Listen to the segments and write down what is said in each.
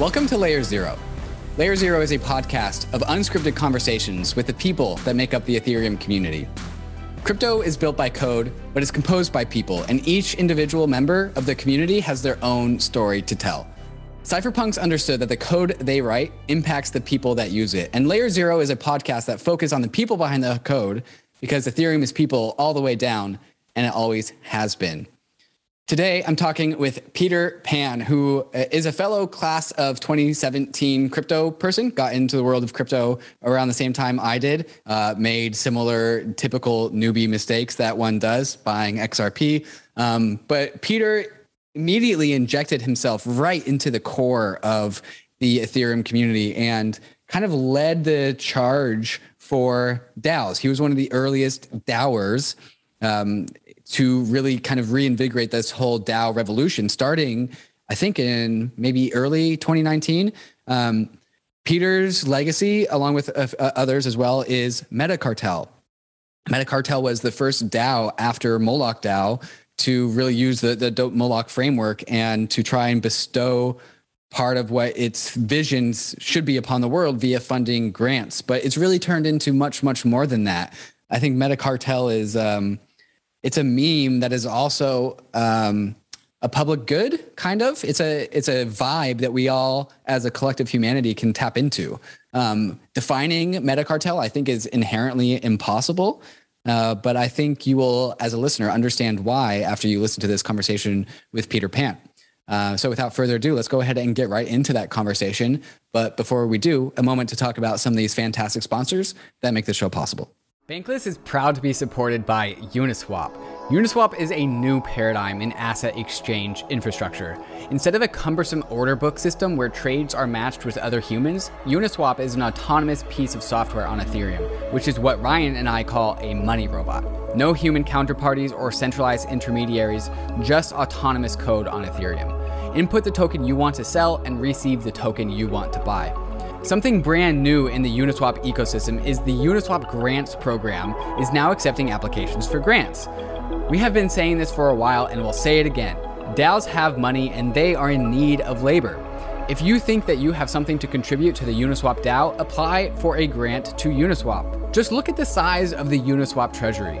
Welcome to Layer Zero. Layer Zero is a podcast of unscripted conversations with the people that make up the Ethereum community. Crypto is built by code, but is composed by people, and each individual member of the community has their own story to tell. Cypherpunks understood that the code they write impacts the people that use it. And Layer Zero is a podcast that focuses on the people behind the code because Ethereum is people all the way down, and it always has been. Today, I'm talking with Peter Pan, who uh, a fellow class of 2017 crypto person, got into the world of crypto around the same time I did, uh, made similar typical newbie mistakes that one does buying XRP. Um, but Peter immediately injected himself right into the core of the Ethereum community and kind of led the charge for DAOs. He was one of the earliest DAOers. Um, to really kind of reinvigorate this whole DAO revolution, starting, I think, in maybe early 2019. Um, Peter's legacy, along with uh, uh, others as well, is Metacartel. Metacartel was the first DAO after Moloch DAO to really use the, the Dope Moloch framework and to try and bestow part of what its visions should be upon the world via funding grants. But it's really turned into much, much more than that. I think Metacartel is um, it's a meme that is also um, a public good kind of. It's a it's a vibe that we all as a collective humanity can tap into. Um, defining metacartel i think is inherently impossible. Uh, but i think you will as a listener understand why after you listen to this conversation with peter pan. Uh, so without further ado let's go ahead and get right into that conversation. But before we do a moment to talk about some of these fantastic sponsors that make the show possible Bankless is proud to be supported by Uniswap. Uniswap is a new paradigm in asset exchange infrastructure. Instead of a cumbersome order book system where trades are matched with other humans, Uniswap is an autonomous piece of software on Ethereum, which is what Ryan and I call a money robot. No human counterparties or centralized intermediaries, just autonomous code on Ethereum. Input the token you want to sell and receive the token you want to buy. Something brand new in the Uniswap ecosystem is the Uniswap Grants program is now accepting applications for grants. We have been saying this for a while and we'll say it again. DAOs have money and they are in need of labor. If you think that you have something to contribute to the Uniswap DAO, apply for a grant to Uniswap. Just look at the size of the Uniswap treasury.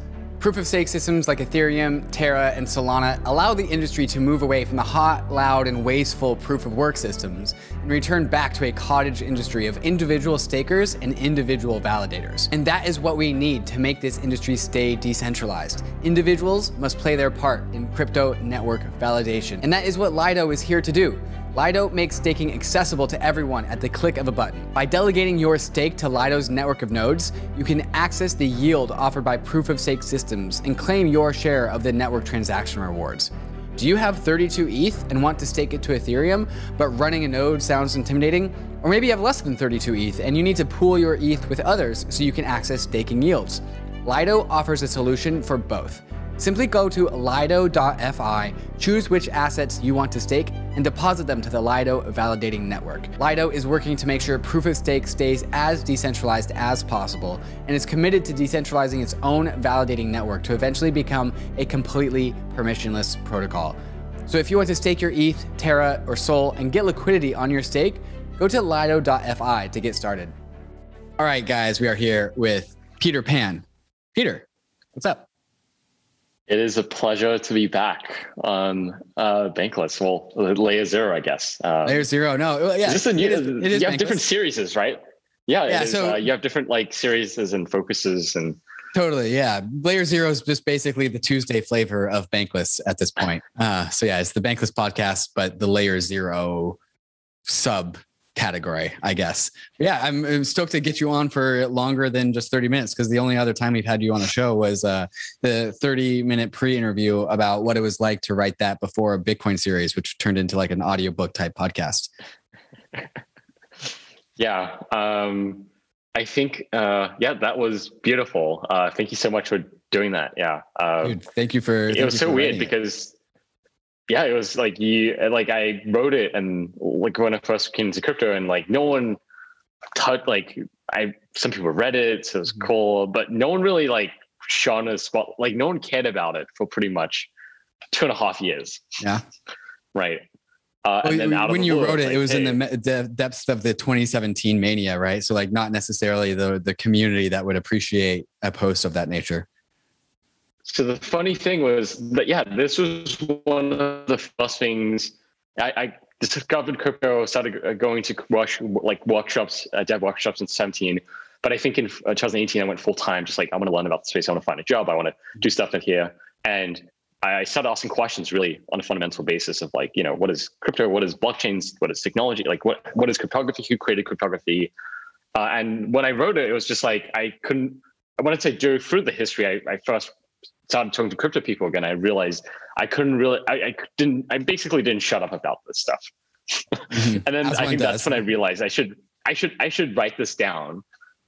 Proof of stake systems like Ethereum, Terra, and Solana allow the industry to move away from the hot, loud, and wasteful proof of work systems and return back to a cottage industry of individual stakers and individual validators. And that is what we need to make this industry stay decentralized. Individuals must play their part in crypto network validation. And that is what Lido is here to do. Lido makes staking accessible to everyone at the click of a button. By delegating your stake to Lido's network of nodes, you can access the yield offered by proof of stake systems and claim your share of the network transaction rewards. Do you have 32 ETH and want to stake it to Ethereum, but running a node sounds intimidating? Or maybe you have less than 32 ETH and you need to pool your ETH with others so you can access staking yields. Lido offers a solution for both. Simply go to lido.fi, choose which assets you want to stake, and deposit them to the Lido validating network. Lido is working to make sure proof of stake stays as decentralized as possible and is committed to decentralizing its own validating network to eventually become a completely permissionless protocol. So if you want to stake your ETH, Terra, or Sol and get liquidity on your stake, go to lido.fi to get started. All right, guys, we are here with Peter Pan. Peter, what's up? It is a pleasure to be back on uh, Bankless. Well, layer zero, I guess. Um, layer zero. No, yeah. Is this a new, it is, it is you have different series, right? Yeah. Yeah. So uh, you have different like series and focuses and. Totally. Yeah. Layer zero is just basically the Tuesday flavor of Bankless at this point. Uh, so yeah, it's the Bankless podcast, but the layer zero sub category, I guess. But yeah, I'm, I'm, stoked to get you on for longer than just 30 minutes because the only other time we've had you on the show was uh, the 30 minute pre interview about what it was like to write that before a Bitcoin series, which turned into like an audiobook type podcast. Yeah. Um, I think, uh, yeah, that was beautiful. Uh, thank you so much for doing that. Yeah. Uh, Dude, thanhank you for. it was so weird because, yeah, it was like you, like I wrote it and like when I first came to crypto and like no one touched, like I, some people read it, so it was Mhm. cool, but no one really like shone a spot, like no one cared about it for pretty much two and a half years. Yeah. Right. Uh, Well, and then out when you wrote it, like, it was in the hey, de- depths of the 2017 mania, right? So like not necessarily the the community that would appreciate a post of that nature. So the funny thing was that yeah, this was one of the first things I, I discovered crypto. Started uh, going to work, like workshops, uh, dev workshops in 17. But I think in uh, 2018 I went full time. Just like I want to learn about the space. I want to find a job. I want to do stuff in here. And I started asking questions really on a fundamental basis of like you know what is crypto, what is blockchains, what is technology, like what what is cryptography, who created cryptography. Uh, and when I wrote it, it was just like I couldn't. I wanted to go through the history. I, I first started talking to crypto people again, I realized I couldn't really, I, I didn't, I basically didn't shut up about this stuff. Mhm. And then I think that's when I realized I should, I should, I should write this down.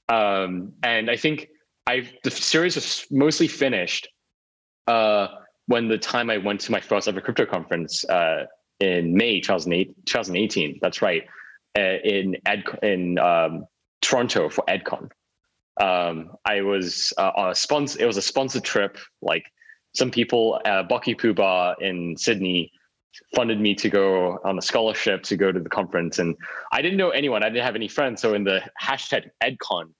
Um, and I think I, the series was mostly finished uh, when the time I went to my first ever crypto conference uh, in May 2008, 2018. That's right. Uh, in Ed, in um, Toronto for EdCon um, I was uh, on a sponsor. It was a sponsored trip. Like some people, uh, Bokky PooBah in Sydney, funded me to go on a scholarship to go to the conference, and I didn't know anyone. I didn't have any friends. So in the hashtag EdCon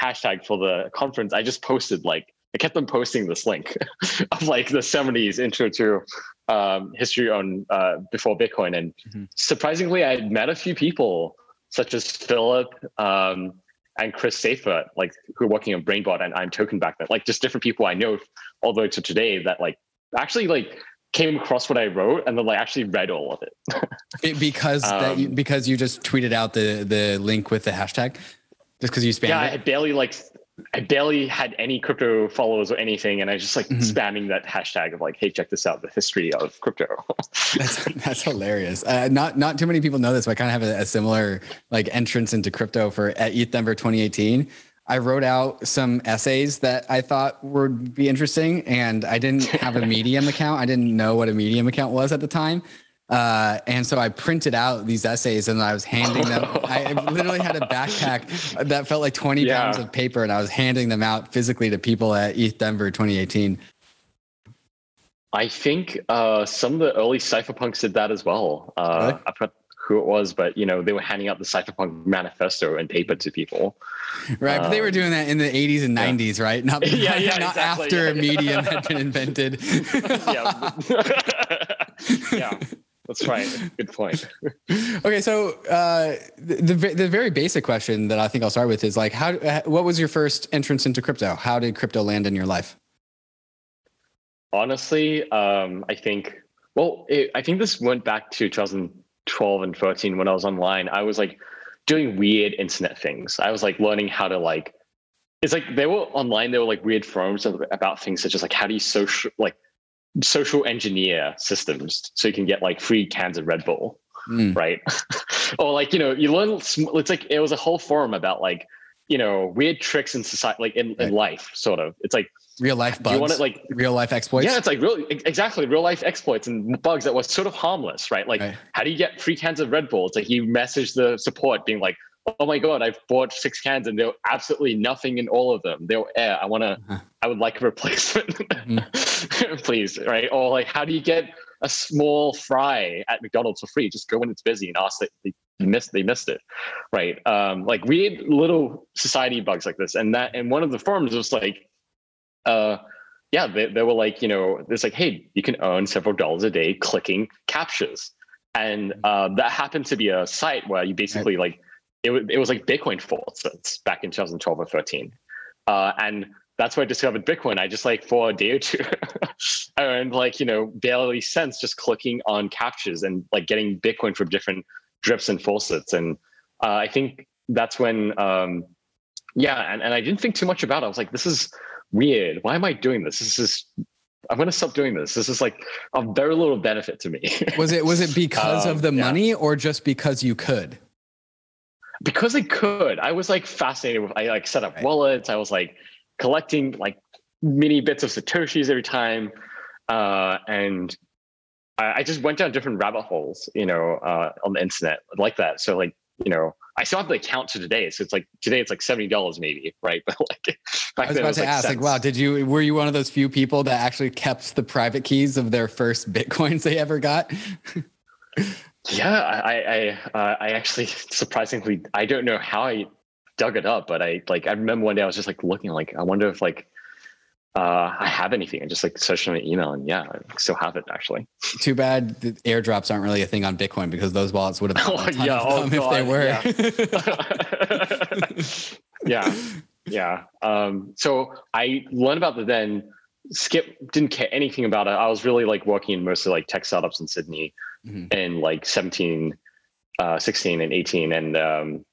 hashtag for the conference, I just posted like I kept on posting this link of like the 70s intro to um, history on uh, before Bitcoin, and Mhm. surprisingly, I had met a few people such as Philip. Um, and Chris Safer, like who are working on BrainBot and imToken back then, like just different people I know all the way to today that like actually like came across what I wrote and then like actually read all of it. It- because that you, Um, because you just tweeted out the the link with the hashtag, just because you spammed yeah, I it. had barely like I barely had any crypto followers or anything, and I was just like Mhm. spamming that hashtag of like, hey, check this out, the history of crypto. That's that's hilarious. Uh, not not too many people know this, but I kind of have a, a similar like entrance into crypto for at ETH Denver 2018. I wrote out some essays that I thought would be interesting, and I didn't have a Medium account. I didn't know what a Medium account was at the time. Uh, and so I printed out these essays and I was handing them. I literally had a backpack that felt like 20 Yeah. pounds of paper, and I was handing them out physically to people at ETH Denver 2018. I think uh, some of the early cypherpunks did that as well. Uh, Really? I forgot who it was, but you know they were handing out the cypherpunk manifesto and paper to people. Right, but they were Um, doing that in the 80s and 90s, right? Not, Yeah, yeah, not exactly, after yeah, a yeah. medium had been invented. yeah, yeah, that's right. Good point. okay, so uh, the, the the very basic question that I think I'll start with is like, how? uh, What was your first entrance into crypto? How did crypto land in your life? Honestly, um, I think. Well, it, I think this went back to 2012 and 13 when I was online. I was like doing weird internet things. I was like learning how to like. It's like they were online. There were like weird forums about things such as like how do you social like social engineer systems so you can get like free cans of Red Bull. Mm, right? or like you know, you learn. It's like it was a whole forum about like you know weird tricks in society, like in, Right. in life, sort of. It's like real life bugs. you want it like real life exploits. yeah, it's like real exactly real life exploits and bugs that was sort of harmless, right? Like Right. how do you get free cans of Red Bull? It's like you message the support being like. Oh my god! I've bought six cans and there's absolutely nothing in all of them. They're air. I want to. Uh-huh. I would like a replacement, Mm-hmm. please. Right? Or like, how do you get a small fry at McDonald's for free? Just go when it's busy and ask that they missed. They missed it, right? Um, like weird little society bugs like this, and that and one of the forums was like, uh, yeah, they, they were like, you know, it's like, hey, you can earn several dollars a day clicking captchas, and uh, that happened to be a site where you basically like it, it was like Bitcoin forwards back in 2012 or 13. Uh, and that's where I discovered Bitcoin. I just like for a day or two I earned like, you know, barely cents just clicking on captchas and like getting Bitcoin from different drips and faucets. And uh, I think that's when, um, yeah, and, and I didn't think too much about it. I was like, this is weird. Why am I doing this? This is, I'm going to stop doing this. This is like a very little benefit to me. Was it was it because Um, of the yeah. money or just because you could? because I could, I was like fascinated with. I like set up right. wallets. I was like collecting like mini bits of satoshis every time, uh, and I, I, just went down different rabbit holes, you know, uh, on the internet like that. So like you know, I still have the account to today. So it's like today it's like seventy dollars maybe, right? But like I was about was to like ask, cents. like, wow, did you were you one of those few people that actually kept the private keys of their first bitcoins they ever got? yeah, I I uh, I actually surprisingly I don't know how I dug it up, but I like I remember one day I was just like looking like I wonder if like uh, I have anything. I just like searched on my email and yeah, I still have it actually. Too bad the airdrops aren't really a thing on Bitcoin because those wallets would have oh, yeah, oh, if they were. Yeah. yeah. yeah. Um, so I learned about the then Skip didn't care anything about it. I was really like working in mostly like tech startups in Sydney mm-hmm. in like 17, uh, 16 and 18 and um,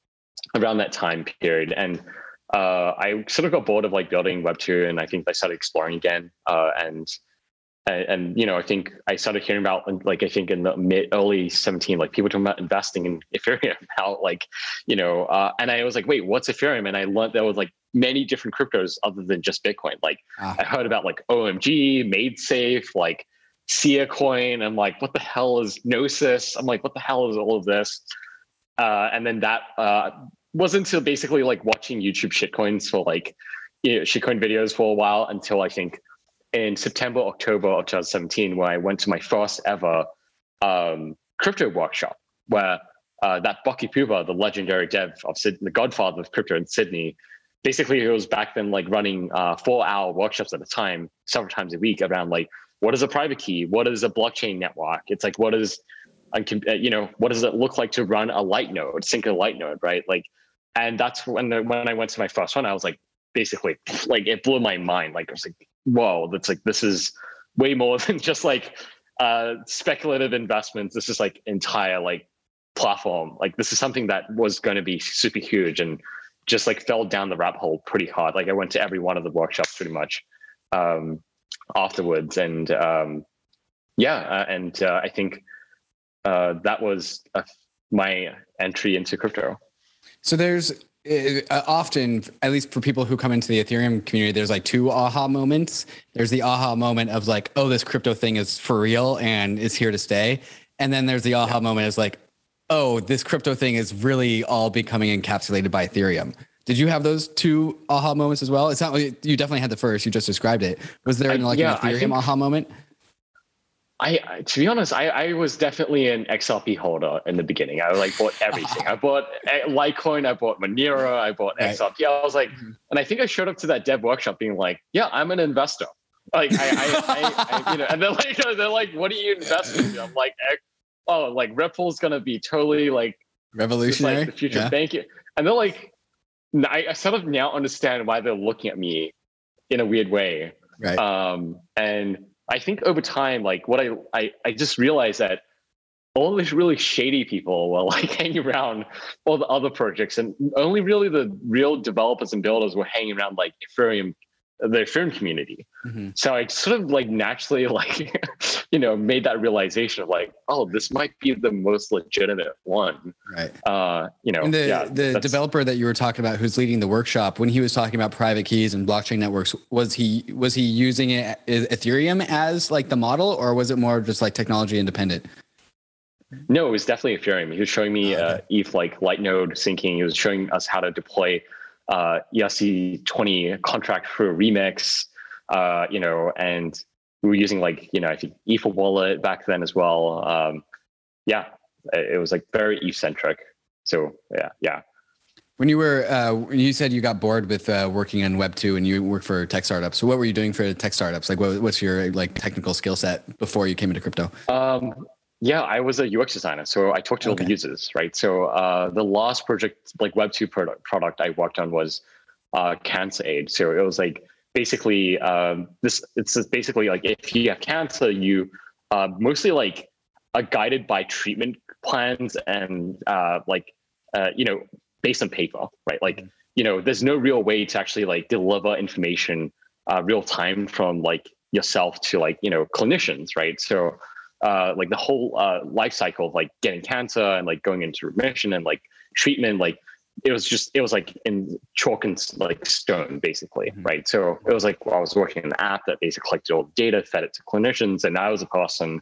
around that time period. And uh, I sort of got bored of like building Web two, and I think I started exploring again. Uh, and, and and you know, I think I started hearing about like I think in the mid early seventeen, like people talking about investing in Ethereum, how like you know, uh, and I was like, wait, what's Ethereum? And I learned there was like many different cryptos other than just Bitcoin. Like ah. I heard about like OMG, MaidSafe, like Sia Coin. I'm like, what the hell is Gnosis? I'm like, what the hell is all of this? Uh, and then that uh, wasn't until basically like watching YouTube shitcoins for like you know, shitcoin videos for a while until I think in September, October of 2017, where I went to my first ever um, crypto workshop, where uh, that Bokky PooBah, the legendary dev of Sydney, the godfather of crypto in Sydney, basically it was back then like running uh, four hour workshops at a time, several times a week around like what is a private key, what is a blockchain network, it's like what is uh, you know what does it look like to run a light node, sync a light node, right? Like and that's when the, when I went to my first one, I was like, basically, like it blew my mind. Like I was like, whoa, that's like this is way more than just like uh, speculative investments. This is like entire like platform. Like this is something that was going to be super huge and just like fell down the rabbit hole pretty hard. Like I went to every one of the workshops pretty much um, afterwards, and um, yeah, uh, and uh, I think uh, that was my entry into crypto. So there's uh, uh, often, at least for people who come into the Ethereum community, there's like two aha moments. There's the aha moment of like, oh, this crypto thing is for real and is here to stay. And then there's the aha yeah. moment is like, oh, this crypto thing is really all becoming encapsulated by Ethereum. Did you have those two aha moments as well? It's not you definitely had the first. You just described it. Was there like yeah, an Ethereum think, aha moment? I, to be honest, I, I was definitely an XRP holder in the beginning. I like bought everything. I bought eh, Litecoin, I bought Monero, I bought right. XRP. I was like, mm-hmm. and I think I showed up to that dev workshop being like, yeah, I'm an investor. Like, I, I, I, you know, and they're like, they're like, what are you investing in? I'm like, oh, like Ripple's gonna be totally like revolutionary, like the future yeah. banking. And they're like, I, I sort of now understand why they're looking at me in a weird way. Right. Um, and I think over time, like what I, I, I just realized that all these really shady people were like hanging around all the other projects. And only really the real developers and builders were hanging around like Ethereum the Ethereum community. Mm-hmm. So I sort of like naturally like, you know, made that realization of like, oh, this might be the most legitimate one. Right. Uh, you know, and the, yeah, the developer that you were talking about who's leading the workshop, when he was talking about private keys and blockchain networks, was he was he using it Ethereum as like the model or was it more just like technology independent? No, it was definitely Ethereum. He was showing me oh, okay. uh, ETH like light node syncing. He was showing us how to deploy uh, ERC20 contract through Remix, uh, you know, and we were using like, you know, I think ETH wallet back then as well. Um, yeah, it was like very ETH centric. So yeah, yeah. When you were, uh, you said you got bored with uh, working on Web two and you work for tech startups. So what were you doing for tech startups? Like, what, what's your like technical skill set before you came into crypto? Um, yeah, I was a UX designer, so I talked to okay. all the users, right? So uh, the last project, like Web two product product I worked on was uh, Cancer Aid. So it was like basically um, this. It's basically like if you have cancer, you uh, mostly like are guided by treatment plans and uh, like uh, you know based on paper, right? Like mm-hmm. you know, there's no real way to actually like deliver information uh, real time from like yourself to like you know clinicians, right? So uh, like the whole uh, life cycle of like getting cancer and like going into remission and like treatment, like it was just it was like in chalk and like stone basically mm-hmm. right so it was like well, i was working on an app that basically collected all the data fed it to clinicians and i was a person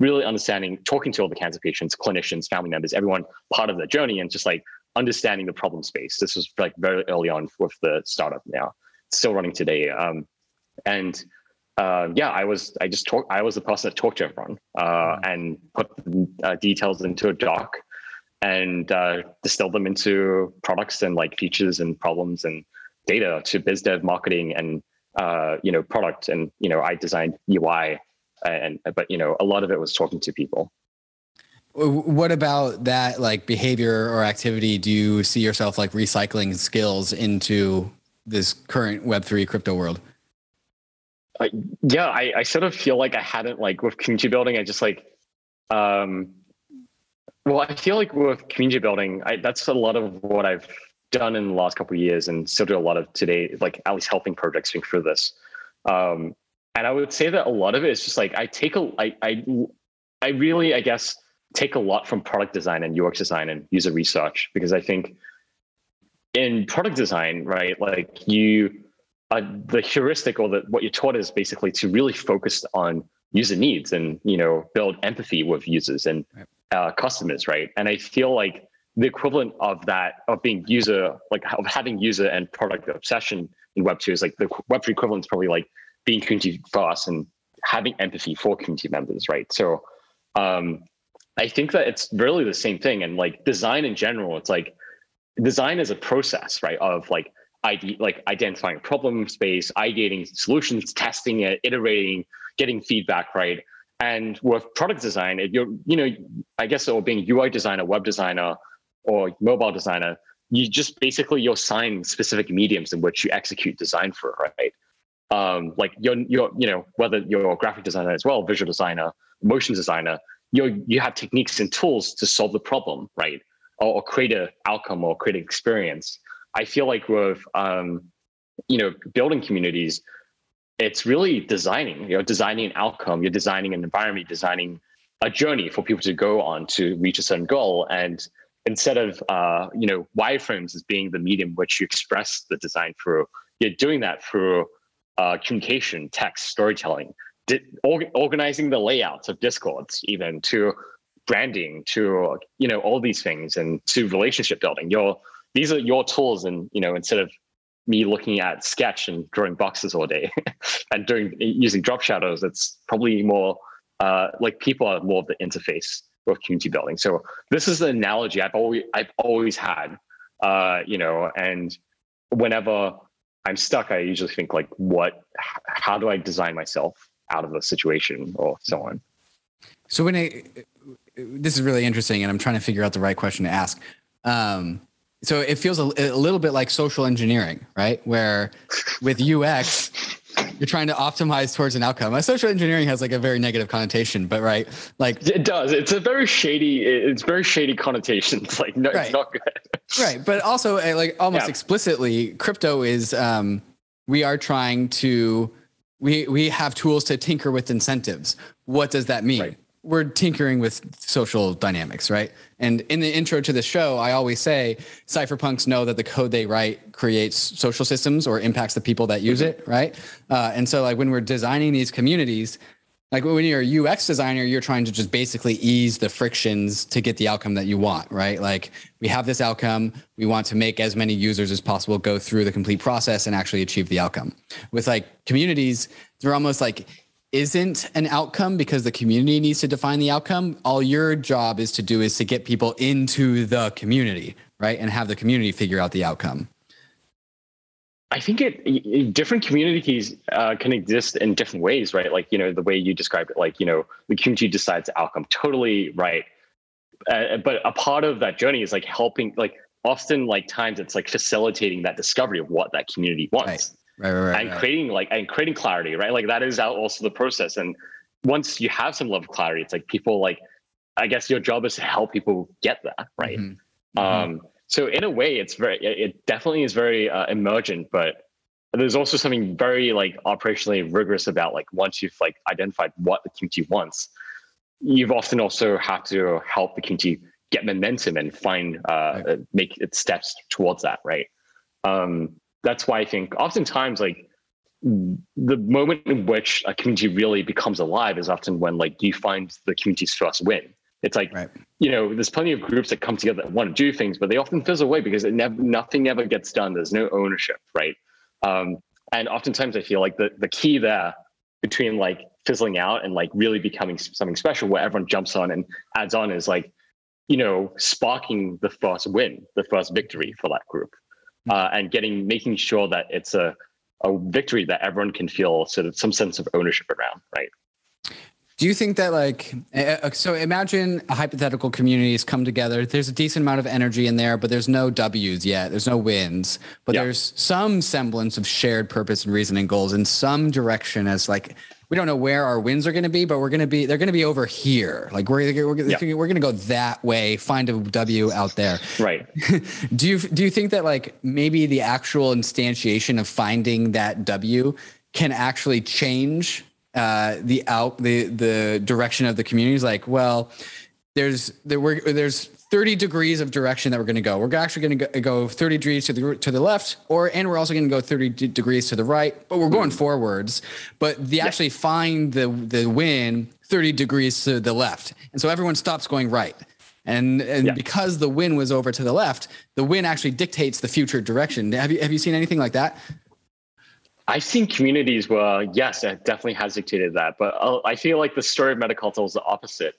really understanding talking to all the cancer patients clinicians family members everyone part of the journey and just like understanding the problem space this was like very early on with the startup now still running today um, and uh, yeah, I was I just talk I was the person that talked to everyone uh, mm-hmm. and put uh, details into a doc and uh, distill them into products and like features and problems and data to biz dev marketing and uh, you know product and you know I designed UI and but you know a lot of it was talking to people. What about that like behavior or activity? Do you see yourself like recycling skills into this current Web three crypto world? Uh, yeah, I, I sort of feel like I hadn't like with community building. I just like um, well, I feel like with community building, I, that's a lot of what I've done in the last couple of years, and still do a lot of today, like at least helping projects think through this. Um, and I would say that a lot of it is just like I take a, I, I, I really, I guess, take a lot from product design and UX design and user research because I think in product design, right, like you, uh, the heuristic or the, what you're taught is basically to really focus on user needs and you know build empathy with users and right uh, customers, right? And I feel like the equivalent of that of being user like of having user and product obsession in Web two is like the Web three equivalent is probably like being community first and having empathy for community members, right? So um, I think that it's really the same thing. And like design in general, it's like design is a process, right? Of like ID, like identifying a problem space, ideating solutions, testing it, iterating, getting feedback, right? And with product design, if you're, you know, I guess, or being UI designer, web designer, or mobile designer, you just basically you'll sign specific mediums in which you execute design for, right? Um, like you're, you're, you know, whether you're a graphic designer as well, visual designer, motion designer, you you have techniques and tools to solve the problem, right? Or, or create an outcome or create an experience. I feel like with, um, you know, building communities, it's really designing you're designing an outcome. You're designing an environment designing a journey for people to go on to reach a certain goal. And instead of uh, you know wireframes as being the medium which you express the design through you're doing that through uh, communication text storytelling di- organizing the layouts of discords even to branding to you know all these things and to relationship building. Your these are your tools and you know instead of me looking at sketch and drawing boxes all day and doing using drop shadows it's probably more uh, like people are more of the interface of community building. So this is the analogy i've always i've always had uh, you know and whenever i'm stuck i usually think like what how do i design myself out of a situation or so on? So when i this is really interesting and i'm trying to figure out the right question to ask. Um, so it feels a, a, little bit like social engineering, right? Where with UX, you're trying to optimize towards an outcome. Uh, social engineering has like a very negative connotation, but right, like it does. It's a very shady. It's very shady connotations. Like no, right. it's not good. right, but also uh, like almost yeah. explicitly, crypto is. Um, we are trying to. We we have tools to tinker with incentives. What does that mean? Right we're tinkering with social dynamics, right? And in the intro to the show, I always say cypherpunks know that the code they write creates social systems or impacts the people that use it, right? Uh, and so, like when we're designing these communities, like when you're a UX designer, you're trying to just basically ease the frictions to get the outcome that you want, right? Like we have this outcome, we want to make as many users as possible go through the complete process and actually achieve the outcome. With like communities, they're almost like isn't an outcome because the community needs to define the outcome. All your job is to do is to get people into the community, right? And have the community figure out the outcome. I think it different communities uh, can exist in different ways, right? Like you know the way you described it, like you know the community decides the outcome. Totally right. Uh, but a part of that journey is like helping, like often like times it's like facilitating that discovery of what that community wants. Right right, right, right and right. creating like and creating clarity, right? Like that is also the process. And once you have some level of clarity, it's like people like, I guess your job is to help people get that, right? Mm-hmm. mm-hmm. Um, so in a way, it's very, it definitely is very uh, emergent, but there's also something very like operationally rigorous about like once you've like identified what the community wants, you've often also have to help the community get momentum and find uh, right. make its steps towards that right um, that's why i think oftentimes like the moment in which a community really becomes alive is often when like you find the community's first win it's like right. you know there's plenty of groups that come together that want to do things but they often fizzle away because it never nothing ever gets done there's no ownership right um, and oftentimes i feel like the, the key there between like fizzling out and like really becoming something special where everyone jumps on and adds on is like you know sparking the first win the first victory for that group. Uh, and getting making sure that it's a, a victory that everyone can feel sort of some sense of ownership around right do you think that like so imagine a hypothetical communities come together there's a decent amount of energy in there but there's no w's yet there's no wins but yep. there's some semblance of shared purpose and reason and goals in some direction as like we don't know where our wins are going to be, but we're going to be they're going to be over here. Like we're we're, yeah. we're going to go that way, find a W out there. Right. do you do you think that like maybe the actual instantiation of finding that W can actually change uh, the out the the direction of the community is Like, well, there's there we're, there's 30 degrees of direction that we're going to go. We're actually going to go 30 degrees to the to the left, or and we're also going to go 30 d- degrees to the right. But we're going forwards. But they yeah. actually find the the wind 30 degrees to the left, and so everyone stops going right. And and yeah. because the wind was over to the left, the wind actually dictates the future direction. Have you have you seen anything like that? I've seen communities where yes, it definitely has dictated that, but uh, I feel like the story of Metacartel is the opposite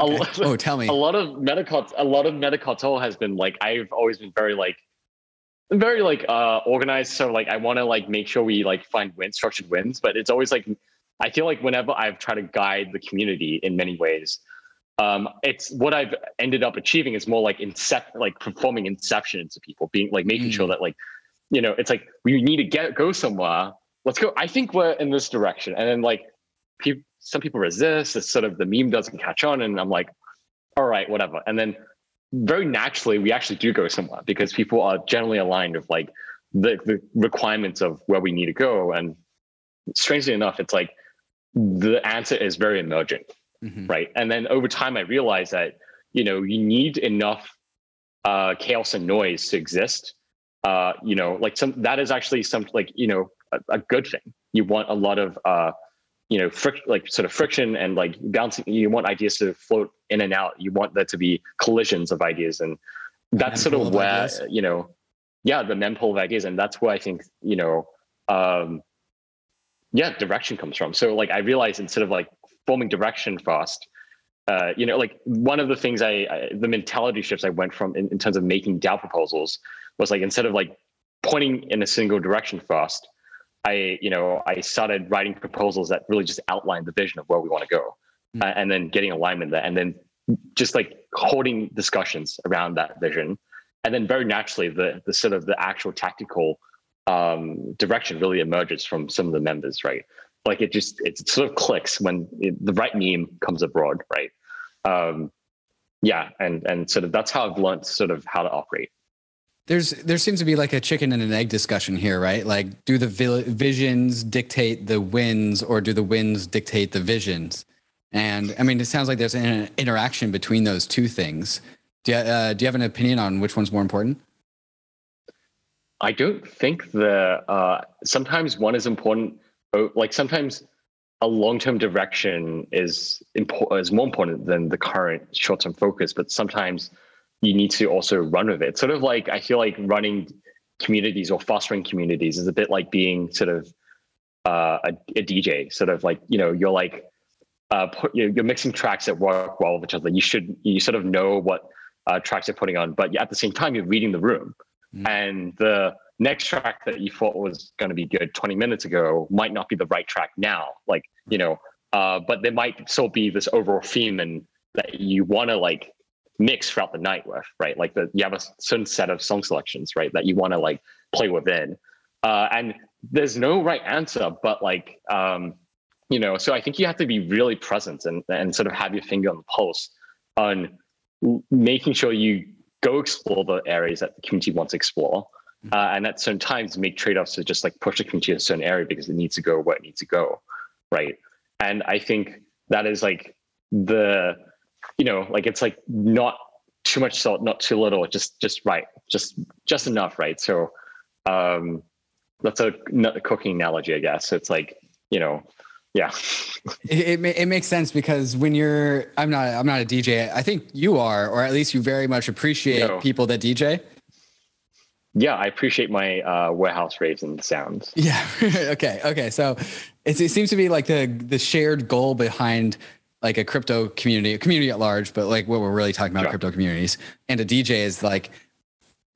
Okay. Lot, oh, tell me. A lot of Metacult, a lot of Metacartel has been like I've always been very like very like uh organized. So like I want to like make sure we like find win structured wins, but it's always like I feel like whenever I've tried to guide the community in many ways, um, it's what I've ended up achieving is more like incep like performing inception into people, being like making mm. sure that like, you know, it's like we need to get go somewhere. Let's go. I think we're in this direction. And then like people some people resist. It's sort of the meme doesn't catch on, and I'm like, all right, whatever. And then very naturally, we actually do go somewhere because people are generally aligned with like the, the requirements of where we need to go. And strangely enough, it's like the answer is very emergent, mm-hmm. right? And then over time, I realized that you know you need enough uh, chaos and noise to exist. Uh, you know, like some that is actually some like you know a, a good thing. You want a lot of uh, you know, fric- like sort of friction and like bouncing. You want ideas to float in and out. You want there to be collisions of ideas, and that's sort of where ideas. you know, yeah, the mempool of ideas, and that's where I think you know, um, yeah, direction comes from. So like I realized instead of like forming direction fast, uh, you know, like one of the things I, I the mentality shifts I went from in, in terms of making DAO proposals was like instead of like pointing in a single direction first, I, you know, I started writing proposals that really just outlined the vision of where we want to go, mm-hmm. uh, and then getting alignment there, and then just like holding discussions around that vision, and then very naturally the the sort of the actual tactical um, direction really emerges from some of the members, right? Like it just it sort of clicks when it, the right meme comes abroad, right? Um, yeah, and and sort of that's how I've learned sort of how to operate there's there seems to be like a chicken and an egg discussion here, right? Like, do the visions dictate the wins, or do the wins dictate the visions? And I mean, it sounds like there's an interaction between those two things. Do you, uh, do you have an opinion on which one's more important? I don't think the uh, sometimes one is important. Oh, like sometimes a long-term direction is important is more important than the current short-term focus, but sometimes you need to also run with it. Sort of like I feel like running communities or fostering communities is a bit like being sort of uh, a, a, DJ. Sort of like you know you're like uh, put, you're, you're, mixing tracks that work well with each other. You should you sort of know what uh, tracks you're putting on, but at the same time you're reading the room, mm. and the next track that you thought was going to be good 20 minutes ago might not be the right track now. Like you know, uh, but there might still be this overall theme and that you want to like mix throughout the night with, right? Like the you have a certain set of song selections, right, that you want to like play within. Uh, and there's no right answer, but like um, you know, so I think you have to be really present and and sort of have your finger on the pulse on making sure you go explore the areas that the community wants to explore. Mm-hmm. Uh, and at certain times make trade-offs to just like push the community to a certain area because it needs to go where it needs to go. Right. And I think that is like the you know, like it's like not too much salt, not too little, just just right, just just enough, right? So um, that's a, a cooking analogy, I guess. It's like you know, yeah. it, it, it makes sense because when you're, I'm not, I'm not a DJ. I think you are, or at least you very much appreciate people that DJ. Yeah, I appreciate my uh, warehouse raves and sounds. Yeah. okay. Okay. So it seems to be like the the shared goal behind like a crypto community, a community at large, but like what we're really talking about, crypto communities, and a DJ is like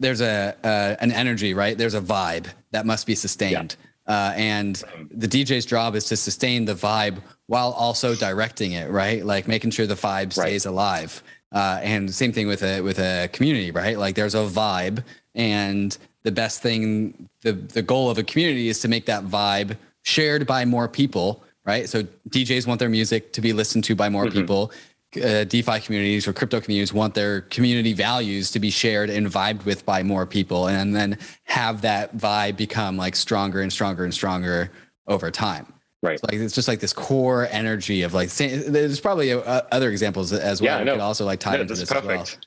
there's a uh, an energy, right? There's a vibe that must be sustained, yeah. uh, and the DJ's job is to sustain the vibe while also directing it, right? Like making sure the vibe stays right. alive. Uh, and same thing with a with a community, right? Like there's a vibe, and the best thing, the the goal of a community is to make that vibe shared by more people right? So DJs want their music to be listened to by more mm-hmm. people. Uh, DeFi communities or crypto communities want their community values to be shared and vibed with by more people, and then have that vibe become like stronger and stronger and stronger over time. Right. So like it's just like this core energy of like. There's probably a, uh, other examples as well. Yeah, no, could also like tie no, into this, this perfect. as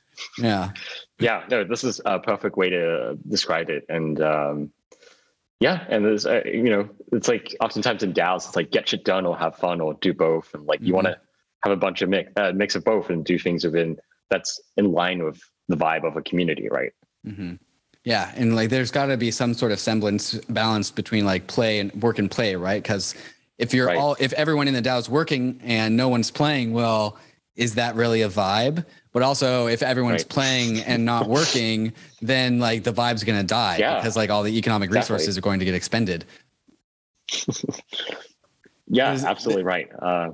well. Yeah. Yeah. No, this is a perfect way to describe it, and um, yeah and there's uh, you know it's like oftentimes in DAOs it's like get shit done or have fun or do both and like mm-hmm. you want to have a bunch of mix uh, mix of both and do things within that's in line with the vibe of a community right mm-hmm. yeah and like there's got to be some sort of semblance balance between like play and work and play right because if you're right. all if everyone in the DAO is working and no one's playing well is that really a vibe but also if everyone's right. playing and not working then like the vibe's going to die yeah. because like all the economic resources are going to get expended yeah absolutely the, right uh,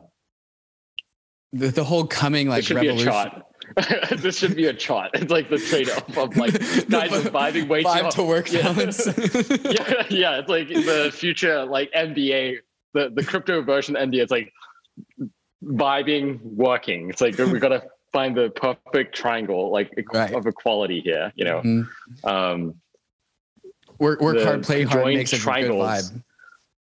the, the whole coming like revolution this should be a chart. It's like the trade-off of like guys are vibing way too to work yeah. yeah, yeah. It's like the future like NBA, the the crypto version NBA. It's like vibing, working. It's like we got to find the perfect triangle, like right. of equality here. You know, mm-hmm. um, work work hard, play hard makes a good vibe.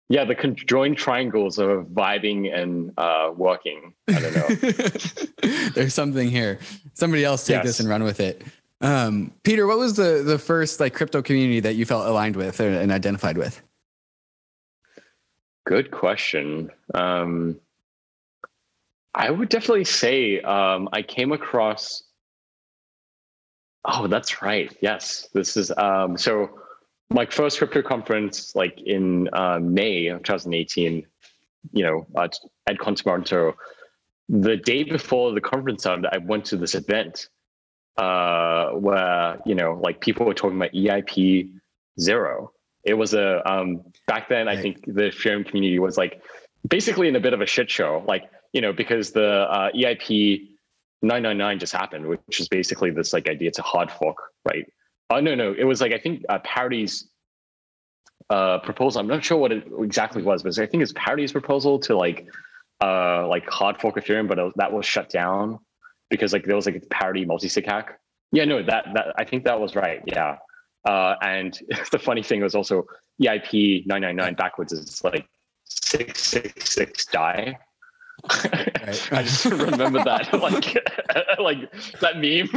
Yeah, the conjoined triangles of vibing and uh, working. I don't know. There's something here. Somebody else take yes. this and run with it. Um, Peter, what was the the first like crypto community that you felt aligned with and identified with? Good question. Um, I would definitely say um, I came across. Oh, that's right. Yes, this is um, so. My first crypto conference, like in uh, May of 2018, you know, at, at Toronto, the day before the conference started, I went to this event uh, where you know, like people were talking about EIP zero. It was a um, back then. Right. I think the Ethereum community was like basically in a bit of a shit show. Like you know, because the uh, EIP 999 just happened, which is basically this like idea. A hard fork, right? Oh, uh, no, no. It was like, I think uh, Parity's uh, proposal. I'm not sure what it exactly was, but I think it's Parity's proposal to like, uh, like hard fork Ethereum, but that was shut down because like there was like a Parity multi-sig hack. Yeah, no, that, that, I think that was right. Yeah. Uh, and the funny thing was also EIP 999 backwards is like 666 DAI. Right. I just remember that, like, like that meme.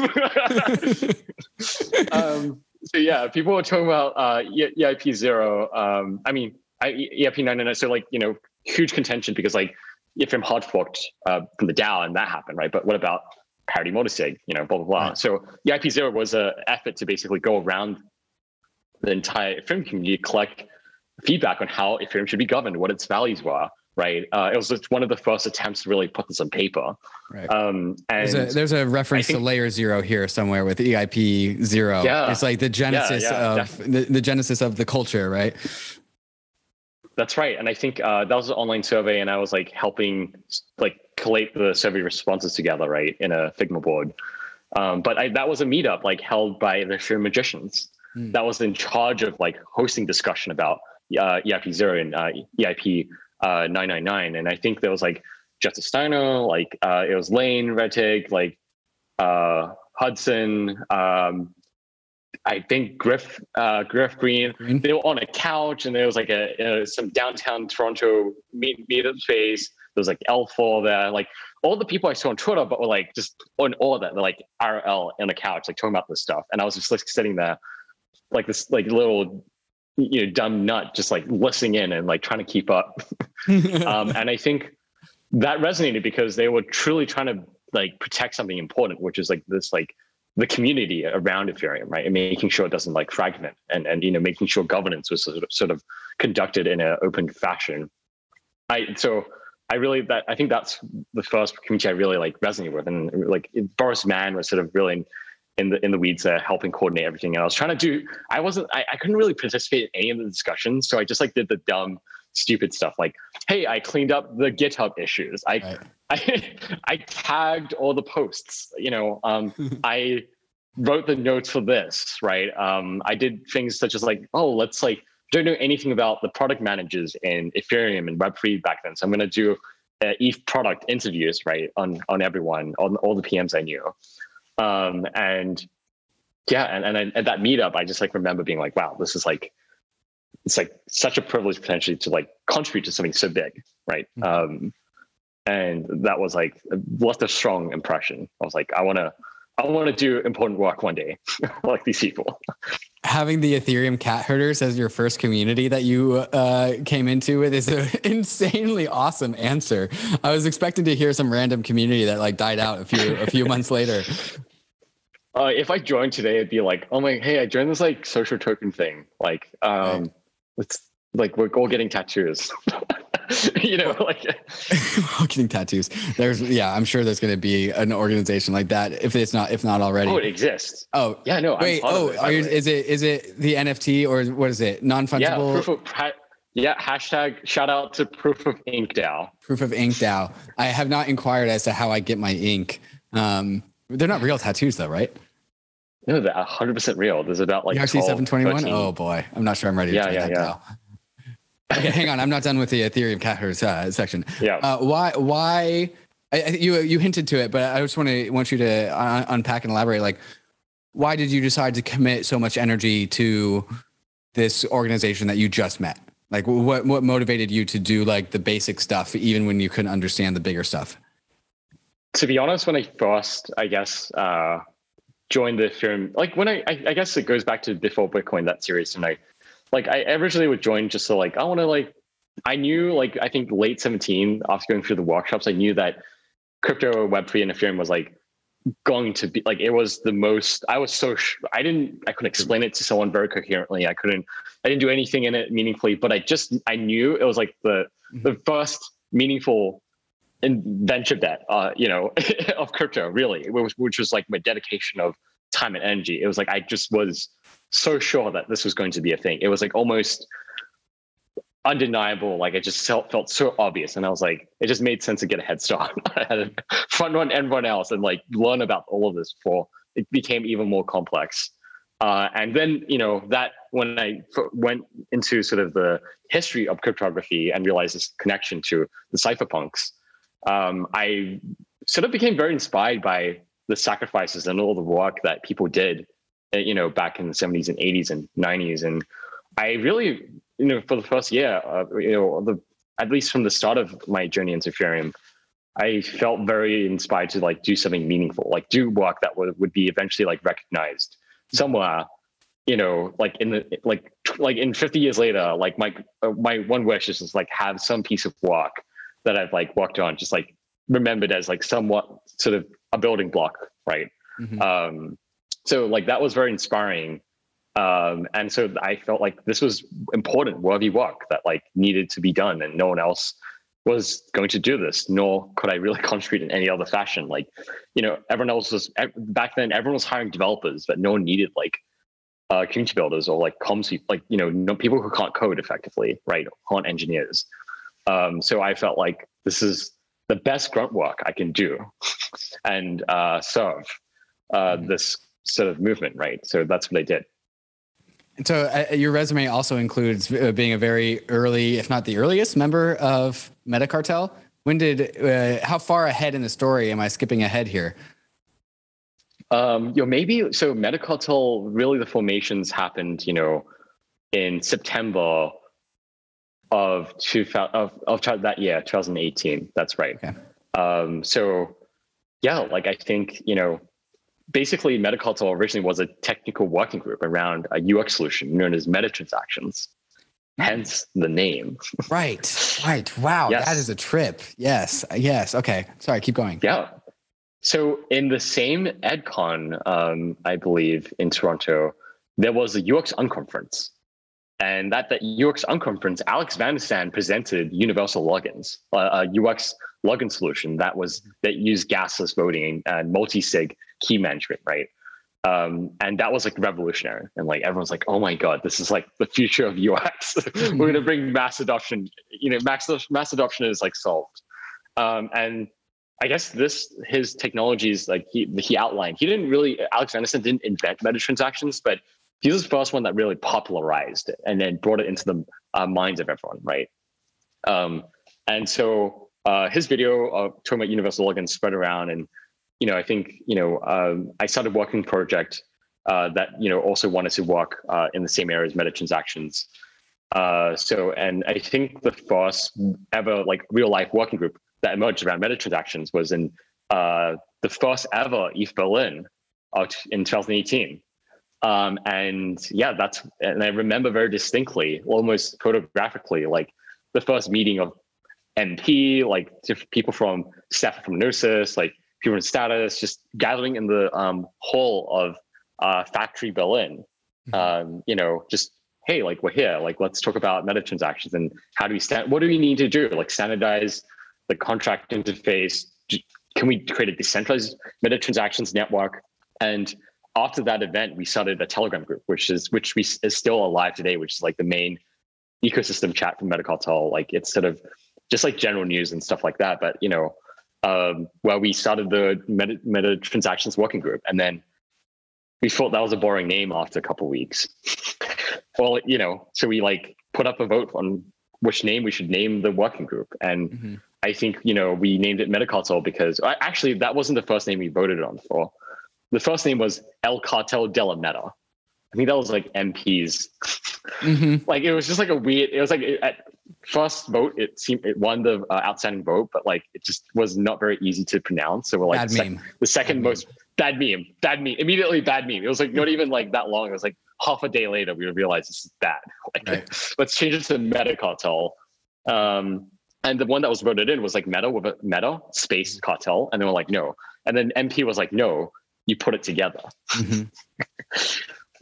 um, so yeah, people were talking about uh, EIP zero. Um, I mean, I, EIP nine nine. So like, you know, huge contention because like, if I'm hard forked uh, from the DAO and that happened, right? But what about parity multisig? You know, blah blah blah. Right. So EIP zero was an effort to basically go around the entire Ethereum community, collect feedback on how Ethereum should be governed, what its values were right? Uh, it was just one of the first attempts to really put this on paper. Right. Um, and there's a, there's a reference think, to layer zero here somewhere with EIP zero. Yeah, it's like the genesis yeah, yeah, of the, the, genesis of the culture, right? That's right. And I think uh, that was an online survey, and I was like helping like collate the survey responses together, right, in a Figma board. Um, but I, that was a meetup like held by the Ether Magicians. Mm. That was in charge of like hosting discussion about uh, EIP zero and uh, EIP uh, 999. And I think there was like Jutta Steiner, like uh, it was Lane, Rettig, like uh, Hudson, um, I think Griff, uh, Griff Green, They were on a couch, and there was like a, a some downtown Toronto meet meetup space. There was like L4 there, like all the people I saw on Twitter, but were like just on all of that, like RL on the couch, like talking about this stuff. And I was just like sitting there, like this like little you know dumb nut, just like listening in and like trying to keep up. um, and I think that resonated because they were truly trying to like protect something important, which is like this like the community around Ethereum, right? And making sure it doesn't like fragment and, and you know, making sure governance was sort of sort of conducted in an open fashion. I so I really that I think that's the first community I really like resonate with. And like Boris Mann was sort of really in, the in the weeds there, helping coordinate everything. And I was trying to do I wasn't I, I couldn't really participate in any of the discussions. So I just like did the dumb stupid stuff like, hey, I cleaned up the GitHub issues. I right. I I tagged all the posts. You know, um, I wrote the notes for this. Right. Um, I did things such as like, oh, let's like don't know anything about the product managers in Ethereum and Web3 back then. So I'm going to do uh, ETH product interviews, right, on on everyone, on all the PMs I knew. Um, and yeah, and, and I, at that meetup, I just like remember being like, wow, this is like it's like such a privilege potentially to like contribute to something so big, right? Mm-hmm. Um, and that was like left a strong impression. I was like, I want to, I want to do important work one day, like these people. Having the Ethereum cat herders as your first community that you uh, came into with is an insanely awesome answer. I was expecting to hear some random community that like died out a few a few months later. Uh, if I joined today, it'd be like, oh my, hey, I joined this like social token thing. Like, um, right. it's like we're all getting tattoos. you know, like getting tattoos. There's yeah, I'm sure there's going to be an organization like that if it's not if not already. Oh, it exists. Oh yeah, no. Wait, oh, it, you, is it is it the NFT or what is it? Non fungible. Yeah, proof of, ha- yeah. Hashtag shout out to Proof of Ink DAO. Proof of Ink DAO. I have not inquired as to how I get my ink. Um, they're not real tattoos though, right? No, they're 100% real. There's about like ERC 721. Oh boy, I'm not sure I'm ready. Yeah, yeah, yeah. Now okay, hang on. I'm not done with the Ethereum cat uh, section. Yeah. Uh, why? Why? I, you you hinted to it, but I just want to want you to uh, unpack and elaborate. Like, why did you decide to commit so much energy to this organization that you just met? Like, what what motivated you to do like the basic stuff, even when you couldn't understand the bigger stuff? To be honest, when I first, I guess, uh, joined the firm, like when I, I, I guess it goes back to before Bitcoin that series, and I like I originally would join just so like I want to like I knew like I think late 17 after going through the workshops I knew that crypto web3 and ethereum was like going to be like it was the most I was so sh- I didn't I couldn't explain it to someone very coherently I couldn't I didn't do anything in it meaningfully but I just I knew it was like the mm-hmm. the first meaningful venture bet uh you know of crypto really which, which was like my dedication of time and energy it was like I just was so sure that this was going to be a thing. It was like almost undeniable. Like it just felt felt so obvious, and I was like, it just made sense to get a head start. Front run everyone else and like learn about all of this before it became even more complex. Uh, and then you know that when I f- went into sort of the history of cryptography and realized this connection to the cypherpunks, um, I sort of became very inspired by the sacrifices and all the work that people did you know, back in the 70s and 80s and 90s. And I really, you know, for the first year, uh, you know, the at least from the start of my journey into Ethereum, I felt very inspired to like do something meaningful, like do work that would, would be eventually like recognized somewhere, you know, like in the like like in 50 years later, like my uh, my one wish is just like have some piece of work that I've like worked on, just like remembered as like somewhat sort of a building block, right? Mm-hmm. Um, so like that was very inspiring. Um, and so i felt like this was important worthy work that like needed to be done and no one else was going to do this nor could i really contribute in any other fashion. Like you know everyone else was back then everyone was hiring developers but no one needed like uh, community builders or like comms like you know no, people who can't code effectively right aren't engineers. Um, so i felt like this is the best grunt work i can do and uh, serve uh, mm-hmm. this sort of movement, right? So that's what I did. And so uh, your resume also includes uh, being a very early, if not the earliest member of Metacartel. When did, uh, how far ahead in the story am I skipping ahead here? Um, you know, maybe so Metacartel, really the formations happened, you know, in September of two of of that year, 2018. That's right. Okay. Um, so yeah, like I think you know, basically, Metacartel originally was a technical working group around a UX solution known as meta transactions. Hence the name. right. Right. Wow. Yes. That is a trip. Yes. Yes. Okay. Sorry. Keep going. Yeah. So in the same EdCon, um, I believe in Toronto, there was a UX unconference. And at that UX unconference, Alex Van de presented universal logins, uh, a UX login solution that was that used gasless voting and multi-sig key management, right? Um, and that was like revolutionary. And like everyone's like oh my god this is like the future of ux we're going to bring mass adoption you know mass, mass adoption is like solved. Um, and i guess this his technologies like he he outlined he didn't really alex anderson didn't invent meta transactions but he was the first one that really popularized it and then brought it into the uh, minds of everyone right? Um, and so uh, his video uh, talking about universal login spread around and you know, I think, you know, um, I started working project uh, that, you know, also wanted to work uh, in the same area as meta transactions. Uh, so, and I think the first ever like real life working group that emerged around meta transactions was in uh, the first ever ETH Berlin in 2018. Um, and yeah, that's, and I remember very distinctly, almost photographically, like the first meeting of MP, like people from staff from Gnosis, like in status, just gathering in the um, hall of uh, Factory Berlin. Mm-hmm. Um, you know, just hey, like we're here. Like let's talk about meta transactions and how do we stand? What do we need to do? Like standardize the contract interface. Can we create a decentralized meta transactions network? And after that event, we started a Telegram group, which is which we is still alive today, which is like the main ecosystem chat for Metacartel. Like it's sort of just like general news and stuff like that. But you know, um, where we started the meta, meta, transactions working group, and then we thought that was a boring name after a couple weeks. well, you know, so we like put up a vote on which name we should name the working group, and mm-hmm. I think you know we named it Meta Cartel because actually that wasn't the first name we voted on for. The first name was El Cartel de la Meta. I think that was like MP's. Mm-hmm. like it was just like a weird. It was like at first vote, it seemed it won the uh, outstanding vote, but like it just was not very easy to pronounce. So we're like bad the. Sec- the second bad most meme. bad meme, bad meme, immediately bad meme. It was like not even like that long. It was like half a day later we realized this is bad. Like, right. let's change it to Meta Cartel. Um, and the one that was voted in was like Meta with a Meta space cartel, and they were like no. And then MP was like no, you put it together. Mm-hmm.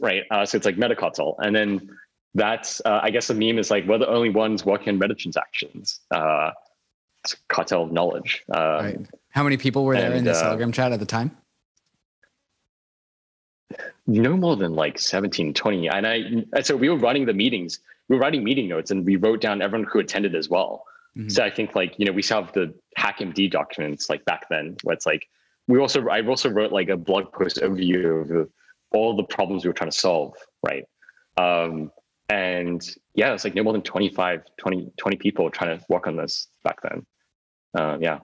right. Uh, so it's like Meta Cartel, and then that's uh, I guess the meme is like we're the only ones working on meta transactions. Uh, cartel of knowledge. Um, right. How many people were there and, in the uh, Telegram chat at the time? No more than like 17, 20. And I so we were running the meetings. We were writing meeting notes and we wrote down everyone who attended as well. Mm-hmm. So I think like, you know, we still have the HackMD documents like back then where it's like we also I also wrote like a blog post overview of all the problems we were trying to solve, right? Um, and yeah it's like no more than 25 20 20 people trying to work on this back then. Uh, yeah.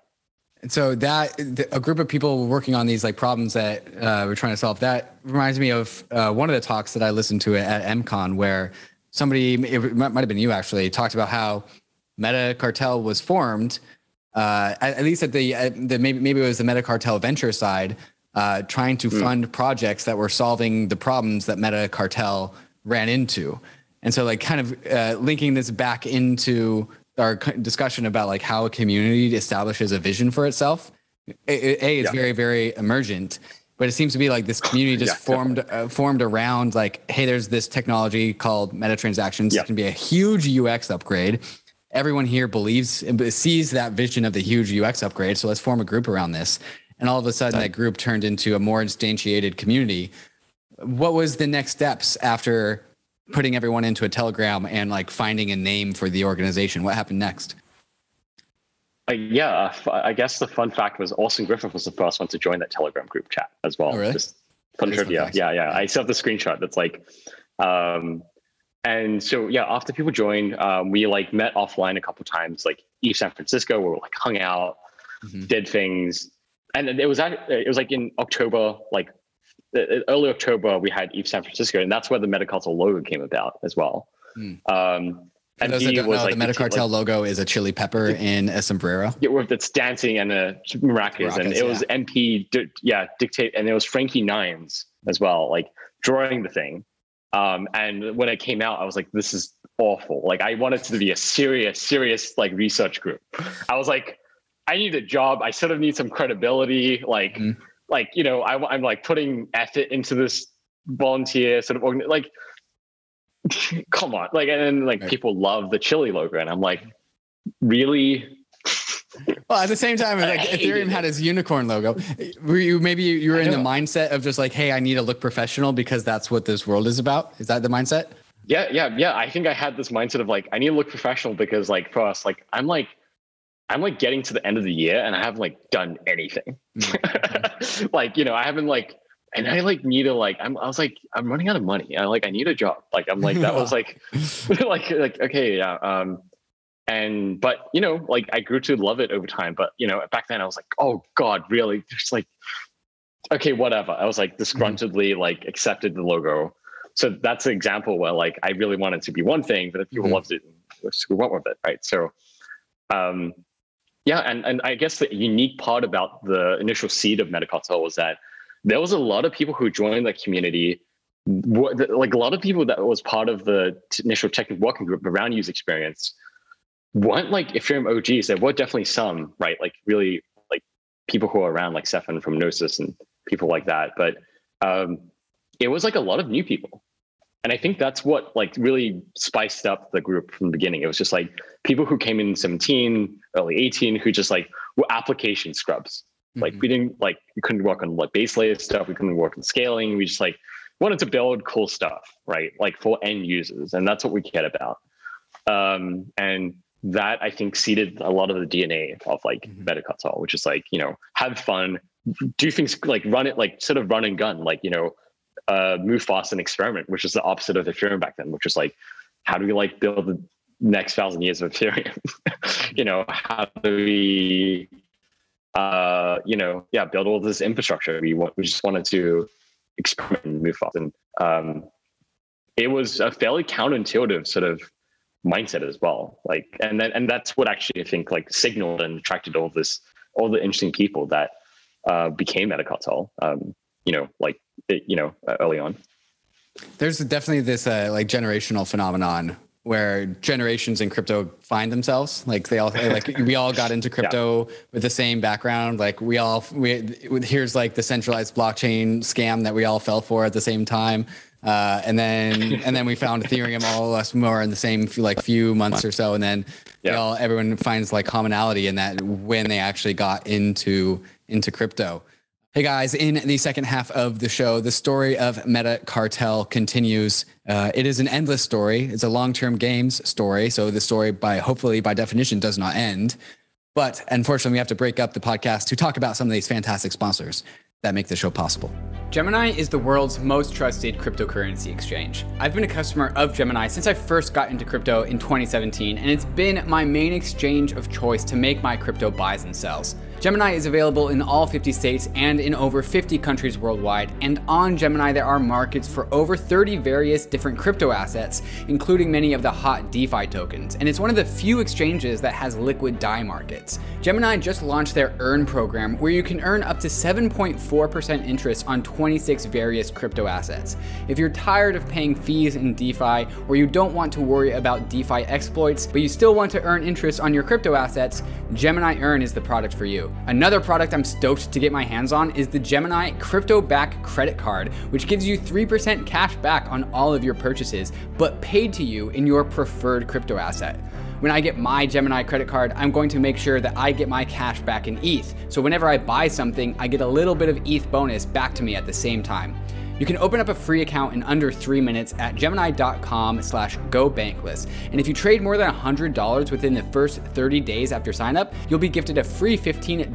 And so that a group of people working on these like problems that uh, we're trying to solve. That reminds me of uh, one of the talks that i listened to at mcon where somebody it might have been you actually talked about how meta cartel was formed uh, at, at, least at the, at the maybe, maybe it was the meta cartel venture side uh, trying to mm. fund projects that were solving the problems that meta cartel ran into and so, like, kind of uh, linking this back into our discussion about like how a community establishes a vision for itself. A, a is yeah. very, very emergent, but it seems to be like this community just yeah, formed uh, formed around like, hey, there's this technology called meta transactions. Yeah. It can be a huge UX upgrade. Everyone here believes and sees that vision of the huge UX upgrade. So let's form a group around this. And all of a sudden, that group turned into a more instantiated community. What was the next steps after putting everyone into a telegram and like finding a name for the organization what happened next uh, yeah i guess the fun fact was austin griffith was the first one to join that telegram group chat as well oh, really? Just fun trivia yeah, yeah yeah. i still have the screenshot that's like um and so yeah after people joined um, we like met offline a couple times like ETH san francisco where we like hung out mm-hmm. did things and it was at, it was like in october like early October, we had ETH San Francisco, and that's where the Metacartel logo came about as well. Mm. Um, For those that don't know, like the Metacartel like, logo is a chili pepper in a sombrero. yeah, it's dancing and a maracas, and Maracas, it was MP, di- yeah, dictate, and it was Frankie Nines as well, like drawing the thing. Um, and when it came out, I was like, this is awful. Like, I wanted to be a serious, serious like research group. I was like, I need a job. I sort of need some credibility. Like, Mhm. Like you know, I, am like putting effort into this volunteer sort of organ- like. Come on, like, and then like Right. people love the chili logo, and I'm like, really? Well, at the same time, like Ethereum had its unicorn logo. Were you maybe you were I in the mindset of just like, hey, I need to look professional because that's what this world is about? Is that the mindset? Yeah, yeah, yeah. I think I had this mindset of like, I need to look professional because like for us, like I'm like, I'm like getting to the end of the year and I haven't like done anything. like, you know, I haven't like, and I like need to like, I'm, I was like, I'm running out of money. I like, I need a job. Like, I'm like, that was like, like, like, okay, yeah. Um, and, but you know, like I grew to love it over time. But you know, back then I was like, oh God, really? Just like, okay, whatever. I was like disgruntledly like accepted the logo. So that's an example where like I really wanted to be one thing, but if people Mhm. loved it, went with it, right? So, um, yeah, and and I guess the unique part about the initial seed of Metacartel was that there was a lot of people who joined the community, like a lot of people that was part of the initial technical working group around user experience weren't like Ethereum OGs. There were definitely some, right? Like really like people who are around like Stefan from Gnosis and people like that. But um, it was like a lot of new people. And I think that's what like really spiced up the group from the beginning. It was just like people who came in 17, early 18, who just like were application scrubs. Like Mhm. we didn't like we couldn't work on like base layer stuff. We couldn't work on scaling. We just like wanted to build cool stuff, right? Like for end users, and that's what we cared about. Um, and that I think seeded a lot of the DNA of like Mhm. Metacartel, which is like you know have fun, do things like run it like sort of run and gun, like you know uh, move fast and experiment, which is the opposite of Ethereum back then, which is like how do we like build the next thousand years of Ethereum? you know, how do we uh, you know, yeah, build all this infrastructure. We want, we just wanted to experiment and move fast. And um, it was a fairly counterintuitive sort of mindset as well. Like, and then, and that's what actually I think like signaled and attracted all this, all the interesting people that uh, became Metacartel. Um, you know, like, you know, uh, early on. There's definitely this uh, like generational phenomenon where generations in crypto find themselves. Like they all like we all got into crypto with the same background. Like we all we here's like the centralized blockchain scam that we all fell for at the same time. Uh, and then and then we found Ethereum all of us more in the same few, like few months or so, and then Yeah. all everyone finds like commonality in that when they actually got into into crypto. Hey guys, in the second half of the show, the story of Meta Cartel continues. Uh, it is an endless story. It's a long-term games story, so the story, by hopefully by definition, does not end. But unfortunately, we have to break up the podcast to talk about some of these fantastic sponsors that make the show possible. Gemini is the world's most trusted cryptocurrency exchange. I've been a customer of Gemini since I first got into crypto in 2017, and it's been my main exchange of choice to make my crypto buys and sells. Gemini is available in all 50 states and in over 50 countries worldwide, and on Gemini there are markets for over 30 various different crypto assets, including many of the hot DeFi tokens, and it's one of the few exchanges that has liquid DAI markets. Gemini just launched their Earn program where you can earn up to 7.4% interest on 26 various crypto assets. If you're tired of paying fees in DeFi or you don't want to worry about DeFi exploits, but you still want to earn interest on your crypto assets, Gemini Earn is the product for you. Another product I'm stoked to get my hands on is the Gemini Crypto Back Credit Card, which gives you 3% cash back on all of your purchases, but paid to you in your preferred crypto asset. When I get my Gemini credit card, I'm going to make sure that I get my cash back in ETH. So whenever I buy something, I get a little bit of ETH bonus back to me at the same time. You can open up a free account in under three minutes at gemini.com slash go bankless. And if you trade more than $100 within the first 30 days after sign up, you'll be gifted a free $15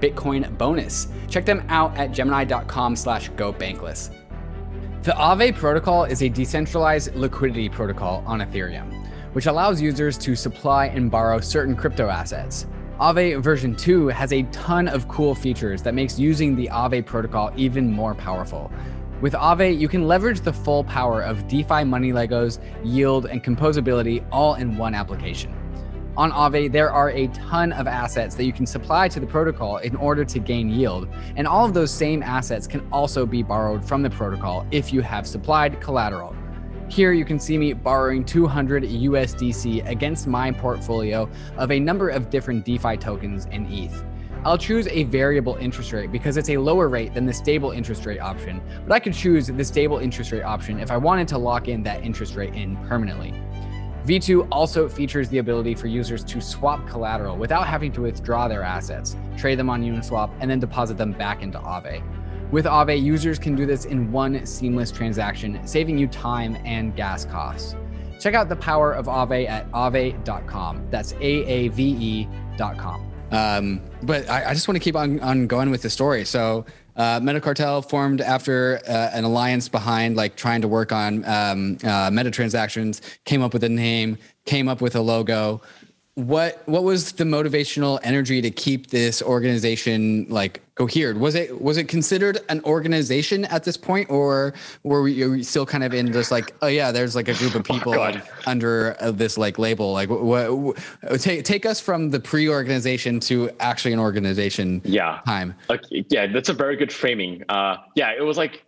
Bitcoin bonus. Check them out at gemini.com slash go bankless. The Aave protocol is a decentralized liquidity protocol on Ethereum, which allows users to supply and borrow certain crypto assets. Aave version 2 has a ton of cool features that makes using the Aave protocol even more powerful. With Aave, you can leverage the full power of DeFi money Legos, yield, and composability all in one application. On Aave, there are a ton of assets that you can supply to the protocol in order to gain yield, and all of those same assets can also be borrowed from the protocol if you have supplied collateral. Here you can see me borrowing 200 USDC against my portfolio of a number of different DeFi tokens and ETH. I'll choose a variable interest rate because it's a lower rate than the stable interest rate option, but I could choose the stable interest rate option if I wanted to lock in that interest rate in permanently. V2 also features the ability for users to swap collateral without having to withdraw their assets, trade them on Uniswap, and then deposit them back into Aave. With Aave, users can do this in one seamless transaction, saving you time and gas costs. Check out the power of Aave at aave.com. That's A A V E.com. Um, but I, I just want to keep on, on going with the story. So, uh, Meta Cartel formed after uh, an alliance behind like trying to work on um, uh, meta transactions, came up with a name, came up with a logo what what was the motivational energy to keep this organization like cohered? Was it was it considered an organization at this point or were we, still kind of in just like oh yeah there's like a group of oh people oh under uh, this like label? Like what, what, take take us from the pre-organization to actually an organization yeah. time. Like yeah that's a very good framing. Uh yeah it was like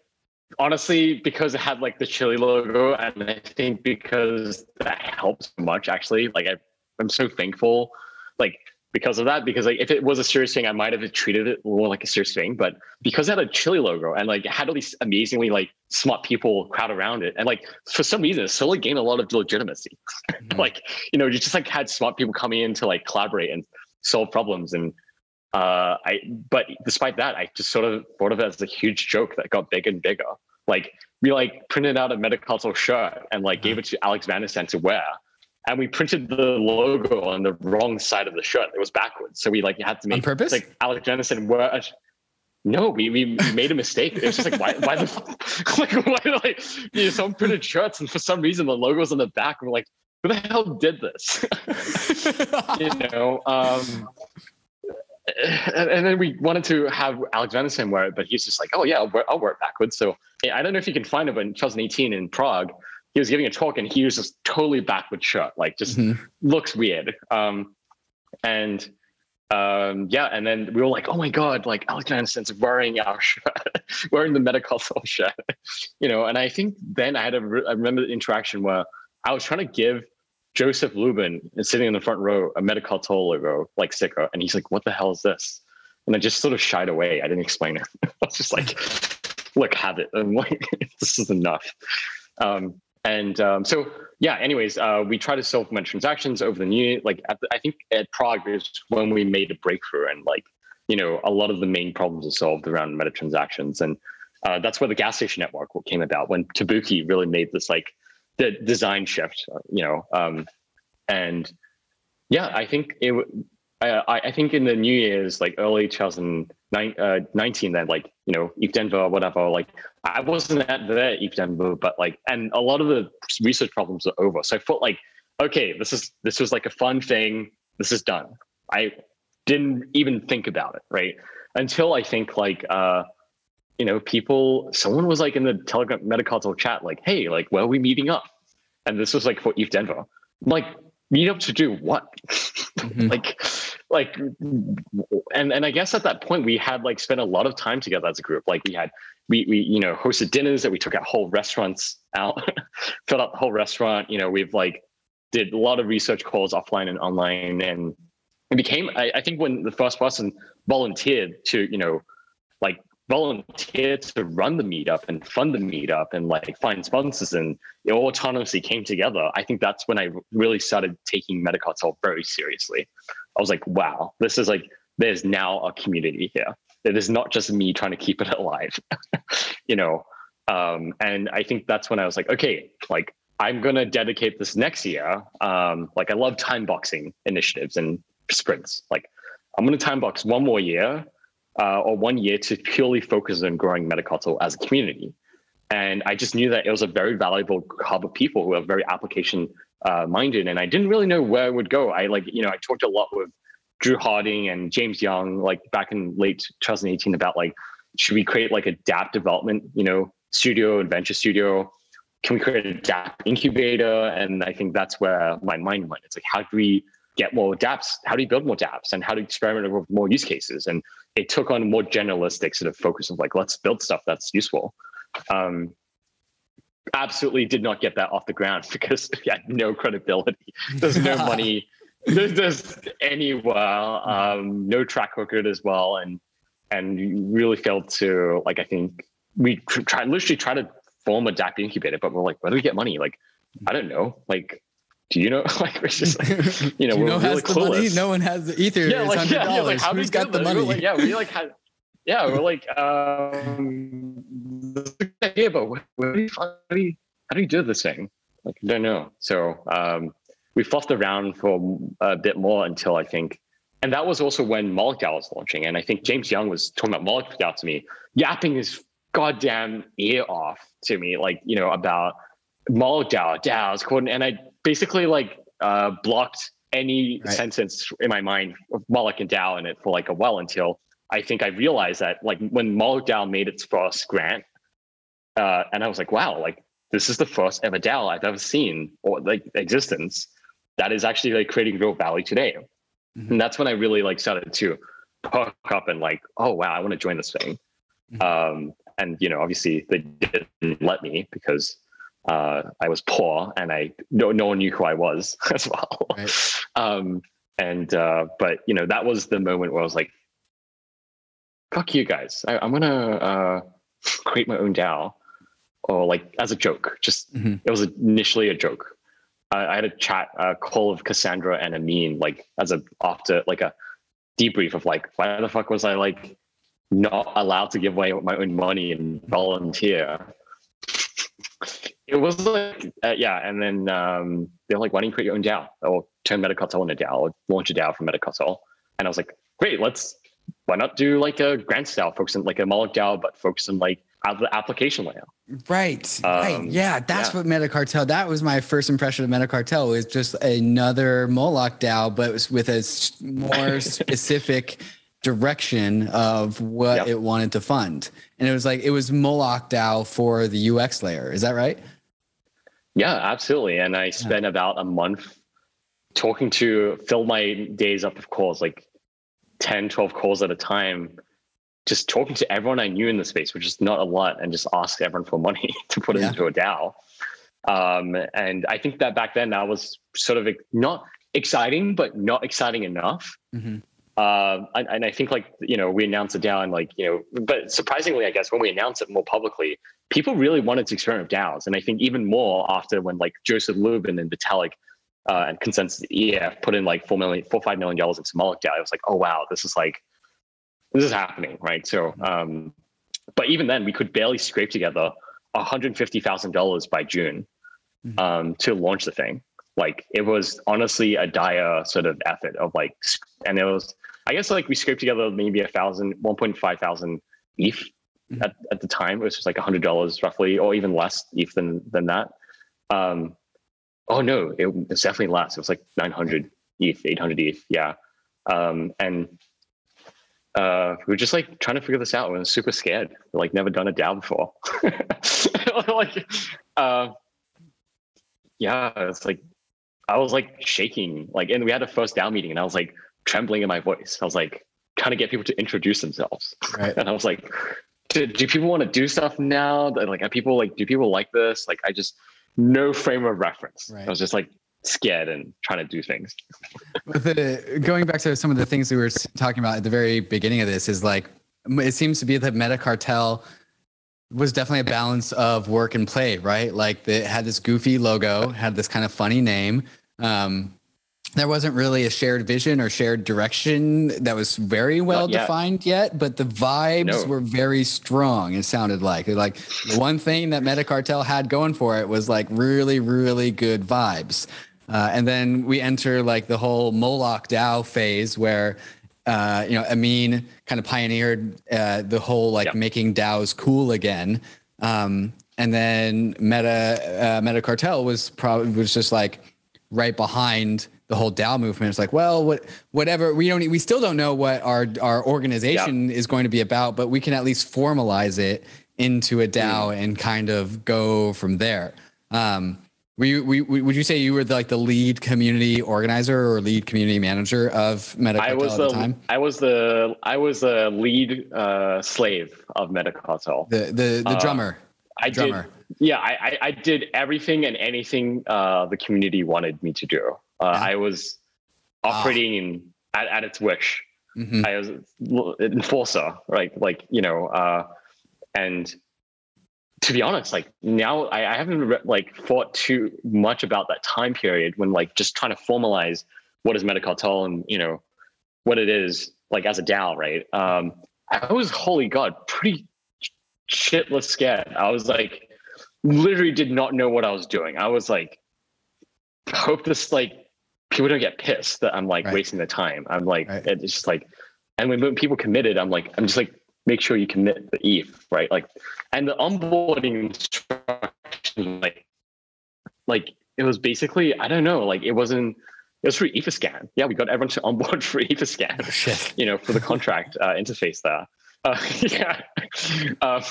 honestly because it had like the chili logo and i think because that helps so much actually like i I'm so thankful, like because of that. Because like if it was a serious thing, I might have treated it more like a serious thing. But because it had a chili logo and like had all these amazingly like smart people crowd around it, and like for some reason, it slowly gained a lot of legitimacy. Mm-hmm. like you know, you just like had smart people coming in to like collaborate and solve problems and uh i but despite that i just sort of thought of it as a huge joke that got bigger and bigger like we like printed out a metacartel shirt and like gave it to alex Van de Sande to wear and we printed the logo on the wrong side of the shirt. It was backwards, so we like had to make on purpose. Like Alex Jennison, where no, we, we made a mistake. It was just like why why the like why like you know, someone printed shirts and for some reason the logo's on the back. We're like, who the hell did this? you know. Um, and, and, then we wanted to have Alex Van de Sande wear it, but he's just like, oh yeah, I'll wear, I'll wear it backwards. So I don't know if you can find it, but in 2018 in Prague, he was giving a talk and he was just totally backward shirt, like just mm-hmm. looks weird. Um, and um, yeah, and then we were like, oh my god, like Alex Anderson's wearing our shirt, wearing the Metacartel shirt, you know. And I think then I had a re- I remember the interaction where I was trying to give Joseph Lubin sitting in the front row a Metacartel logo like sticker, and he's like, what the hell is this? And I just sort of shied away. I didn't explain it. I was just like, look, have it. And like, this is enough. Um, and um, so, yeah, anyways, uh, we try to solve meta transactions over the new, like the, I think at Prague is when we made a breakthrough and like, you know, a lot of the main problems are solved around meta transactions. And uh, that's where the gas station network came about when Tabookey really made this like the design shift, uh, you know, um, and yeah, I think it, I, I think in the New Year's, like early 2019, uh, then like, you know, ETH Denver whatever, like I wasn't at the Denver, but like, and a lot of the research problems are over. So I felt like, okay, this is, this was like a fun thing. This is done. I didn't even think about it. Right. Until I think like, uh, you know, people, someone was like in the Telegram Metacartel chat, like, hey, like, where are we meeting up? And this was like for ETH Denver. I'm like, meet up to do what? Mm-hmm. like, like and and i guess at that point we had like spent a lot of time together as a group. Like we had we we you know hosted dinners that we took out whole restaurants out filled out the whole restaurant. You know we've like did a lot of research calls offline and online and it became I, I think when the first person volunteered to you know like volunteer to run the meetup and fund the meetup and like find sponsors and it all autonomously came together i think that's when i really started taking metacartel very seriously I was like, wow, this is like, there's now a community here. It is not just me trying to keep it alive, you know? Um, and I think that's when I was like, okay, like I'm going to dedicate this next year. Um, like I love time boxing initiatives and sprints. Like I'm going to time box one more year uh, or one year to purely focus on growing Metacartel as a community. And I just knew that it was a very valuable hub of people who are very application uh, minded, and I didn't really know where it would go. I like, you know, I talked a lot with Drew Harding and James Young, like back in late 2018, about like, should we create like a DApp development, you know, studio, adventure studio. Can we create a DApp incubator? And I think that's where my mind went. It's like, how do we get more dApps? How do you build more dApps? And how to experiment with more use cases? And it took on a more generalistic sort of focus of like, let's build stuff that's useful. Um, absolutely did not get that off the ground because we had no credibility. There's no money. There's, there's anywhere, um, no track record as well, and and really failed to like. I think we tried literally try to form a DApp incubator, but we're like, where do we get money? Like, I don't know. Like, do you know? Like, we're just like, you know, you we're know really has the money? clueless. No one has the ether. yeah, like, yeah, yeah, like, how do Who's we got the money? Like, yeah, we like had, yeah, we're like, um, yeah, but where, do you, how do you, how do you do this thing? Like, I don't know. So um, we fluffed around for a bit more until I think, and that was also when Moloch DAO was launching. And I think James Young was talking about Moloch DAO to me, yapping his goddamn ear off to me, like, you know, about Moloch DAO, DAOs, coordinate. And I basically like uh, blocked any Right. sentence in my mind of Moloch and DAO in it for like a while until I think I realized that like when Moloch DAO made its first grant, uh, and I was like, wow, like this is the first ever DAO I've ever seen or like existence that is actually like creating real value today. Mhm. And that's when I really like started to perk up and like, oh wow, I want to join this thing. Mhm. Um, and you know, obviously they didn't let me because uh, I was poor and I no no one knew who I was as well. Right. Um, and uh, but you know, that was the moment where I was like, fuck you guys. I, I'm gonna uh, create my own DAO or like as a joke. Just Mhm. it was initially a joke. I, I had a chat, a call of Cassandra and Ameen, like as a after like a debrief of like, why the fuck was I like not allowed to give away my own money and volunteer? It was like, uh, yeah, and then um, they're like, why don't you create your own DAO or turn Metacartel into a DAO or launch a DAO from Metacartel? And I was like, great, let's why not do like a grant style, focus on like a Moloch DAO, but focus on like application layer. Right. right. Um, Yeah, that's yeah. what Metacartel. That was my first impression of Metacartel. Was just another Moloch DAO, but it was with a more specific direction of what Yep. it wanted to fund. And it was like it was Moloch DAO for the UX layer. Is that right? Yeah, absolutely. And I spent about a month talking to fill my days up of calls, like 10, 12 calls at a time, just talking to everyone I knew in the space, which is not a lot, and just ask everyone for money to put Yeah. into a DAO. Um, and I think that back then that was sort of not exciting, but not exciting enough. Mhm. Uh, and, and I think like you know we announced it down like you know, but surprisingly, I guess when we announced it more publicly, people really wanted to experiment with DAOs, and I think even more after when like Joseph Lubin and Vitalik uh, and ConsenSys EF put in like four million, four five million dollars into Moloch DAO, I was like, oh wow, this is like this is happening, right? So, um, but even then, we could barely scrape together one hundred fifty thousand dollars by June Mhm. um, to launch the thing. Like it was honestly a dire sort of effort of like, and it was, I guess like we scraped together maybe a thousand, 1.5 thousand ETH Mhm. at, at the time. It was just like a hundred dollars roughly, or even less ETH than, than that. Um, oh no, it was definitely less. It was like 900 ETH, 800 ETH. Yeah. Um, and uh, we were just like trying to figure this out. We were super scared. Like never done a DAO before. like, uh, yeah, it's like I was like shaking. Like, and we had a first DAO meeting, and I was like trembling in my voice. I was like trying to get people to introduce themselves, Right. and I was like, do, do people want to do stuff now? Like, are people like, do people like this? Like, I just no frame of reference. Right. I was just like scared and trying to do things. The, going back to some of the things we were talking about at the very beginning of this is like it seems to be that Meta Cartel was definitely a balance of work and play, right? Like it had this goofy logo, had this kind of funny name. Um, there wasn't really a shared vision or shared direction that was very well yet. defined yet, but the vibes No. were very strong. It sounded like like the one thing that Meta Cartel had going for it was like really, really good vibes. Uh, and then we enter like the whole Moloch DAO phase where, uh, you know, Ameen kind of pioneered uh, the whole like Yep. making DAOs cool again. Um, and then Meta uh, Meta Cartel was probably was just like right behind the whole DAO movement. It's like, well, what whatever we don't we still don't know what our our organization is going to be about, but we can at least formalize it into a DAO and kind of go from there. Um, were you, were you- would you say you were the, like the lead community organizer or lead community manager of Meta I was at the, the time? I was the I was the lead uh, slave of Metacartel. The the, the uh, drummer. I drummer. did. Yeah, I, I, I did everything and anything uh, the community wanted me to do. Uh, Yeah. I was operating in, at, at its wish. Mhm. I was enforcer, right? Like you know, uh, and to be honest, like now I, I haven't re- like thought too much about that time period when like just trying to formalize what is metacartel and you know what it is like as a DAO, right? Um, I was holy god, pretty shitless scared. I was like, literally did not know what I was doing. I was like, hope this like people don't get pissed that I'm like Right. wasting the time. I'm like, Right. it's just like, and when, when people committed, I'm like, I'm just like, make sure you commit the ETH, right? Like, and the onboarding instructions, like, like it was basically, I don't know, like it wasn't, it was for Etherscan. Yeah, we got everyone to onboard for Etherscan Oh, shit. you know, for the contract uh, interface there. Uh, yeah, um,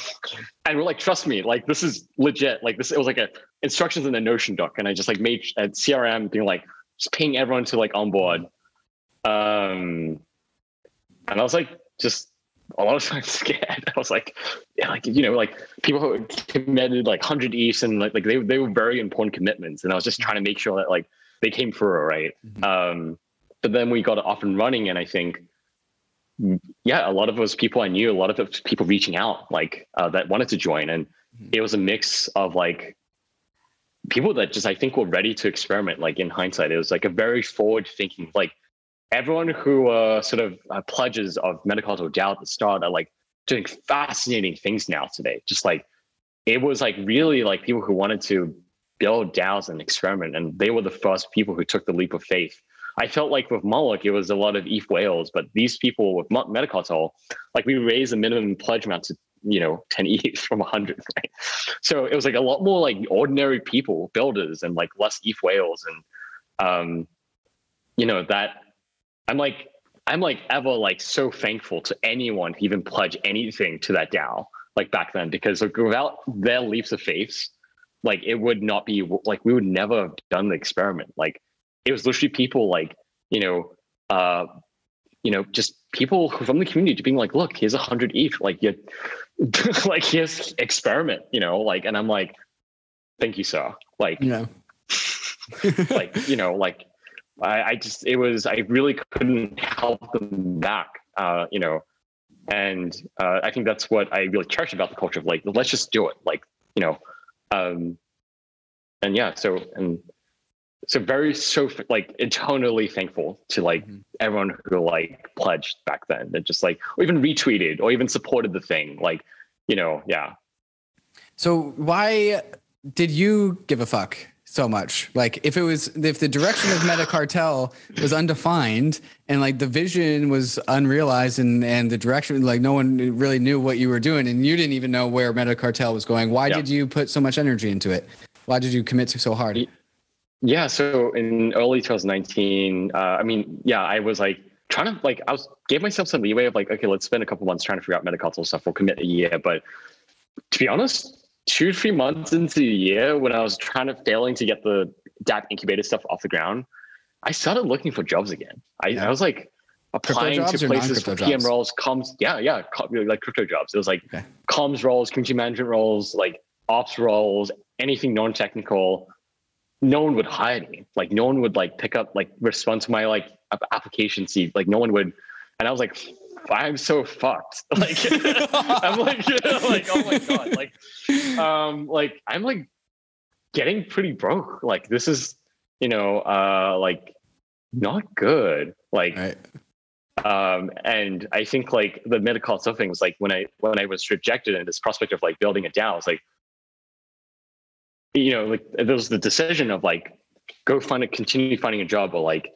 and we're like, trust me, like this is legit. Like this, it was like a instructions in the Notion doc, and I just like made a CRM being like, just ping everyone to like onboard. Um, and I was like, just a lot of times scared. I was like, yeah, like you know, like people who committed like hundred ETHs and like like they they were very important commitments, and I was just trying to make sure that like they came through, right? Mhm. Um, but then we got it off and running, and I think yeah, a lot of was people I knew, a lot of it was people reaching out, like uh, that wanted to join, and Mhm. it was a mix of like people that just I think were ready to experiment. Like in hindsight, it was like a very forward thinking. Like everyone who uh, sort of uh, pledges of Metacartel DAO at the start are like doing fascinating things now today. Just like it was like really like people who wanted to build DAOs and experiment, and they were the first people who took the leap of faith. I felt like with Moloch, it was a lot of ETH whales, but these people with Metacartel, like we raised the minimum pledge amount to, you know, 10 ETH from 100. Right? So it was like a lot more like ordinary people, builders, and like less ETH whales. And, um, you know, that I'm like, I'm like ever like so thankful to anyone who even pledge anything to that DAO like back then, because like, without their leaps of faith, like it would not be like we would never have done the experiment. Like it was literally people like you know uh you know just people from the community being like look here's a hundred eth like you like here's experiment you know like and i'm like thank you sir like Yeah. like you know like I, I just it was i really couldn't help them back uh you know and uh, i think that's what i really cherish about the culture of like let's just do it like you know um and yeah so and so very so like eternally thankful to like Mhm. everyone who like pledged back then and just like or even retweeted or even supported the thing like you know yeah So why did you give a fuck so much? Like if it was if the direction of Meta Cartel was undefined and like the vision was unrealized and and the direction like no one really knew what you were doing and you didn't even know where Meta Cartel was going. Why Yeah. did you put so much energy into it? Why did you commit to so hard? Yeah, so in early 2019, uh, I mean, yeah, I was like trying to like I was gave myself some leeway of like, okay, let's spend a couple months trying to figure out Meta Cartel stuff. We'll commit a year, but to be honest, two three months into the year, when I was trying to failing to get the DApp incubator stuff off the ground, I started looking for jobs again. I, Yeah. I was like applying to places for PM jobs? roles, comms, yeah, yeah, like crypto jobs. It was like Okay. comms roles, community management roles, like ops roles, anything non-technical no one would hire me. Like no one would like pick up like respond to my like application seat. Like no one would. And I was like, I'm so fucked. Like I'm like, like oh my god. Like um like I'm like getting pretty broke. Like this is you know uh like not good. Like Right. um and I think like the medical stuff thing was like when I when I was rejected and this prospect of like building it down, I was like you know, like there was the decision of like go find a continue finding a job or like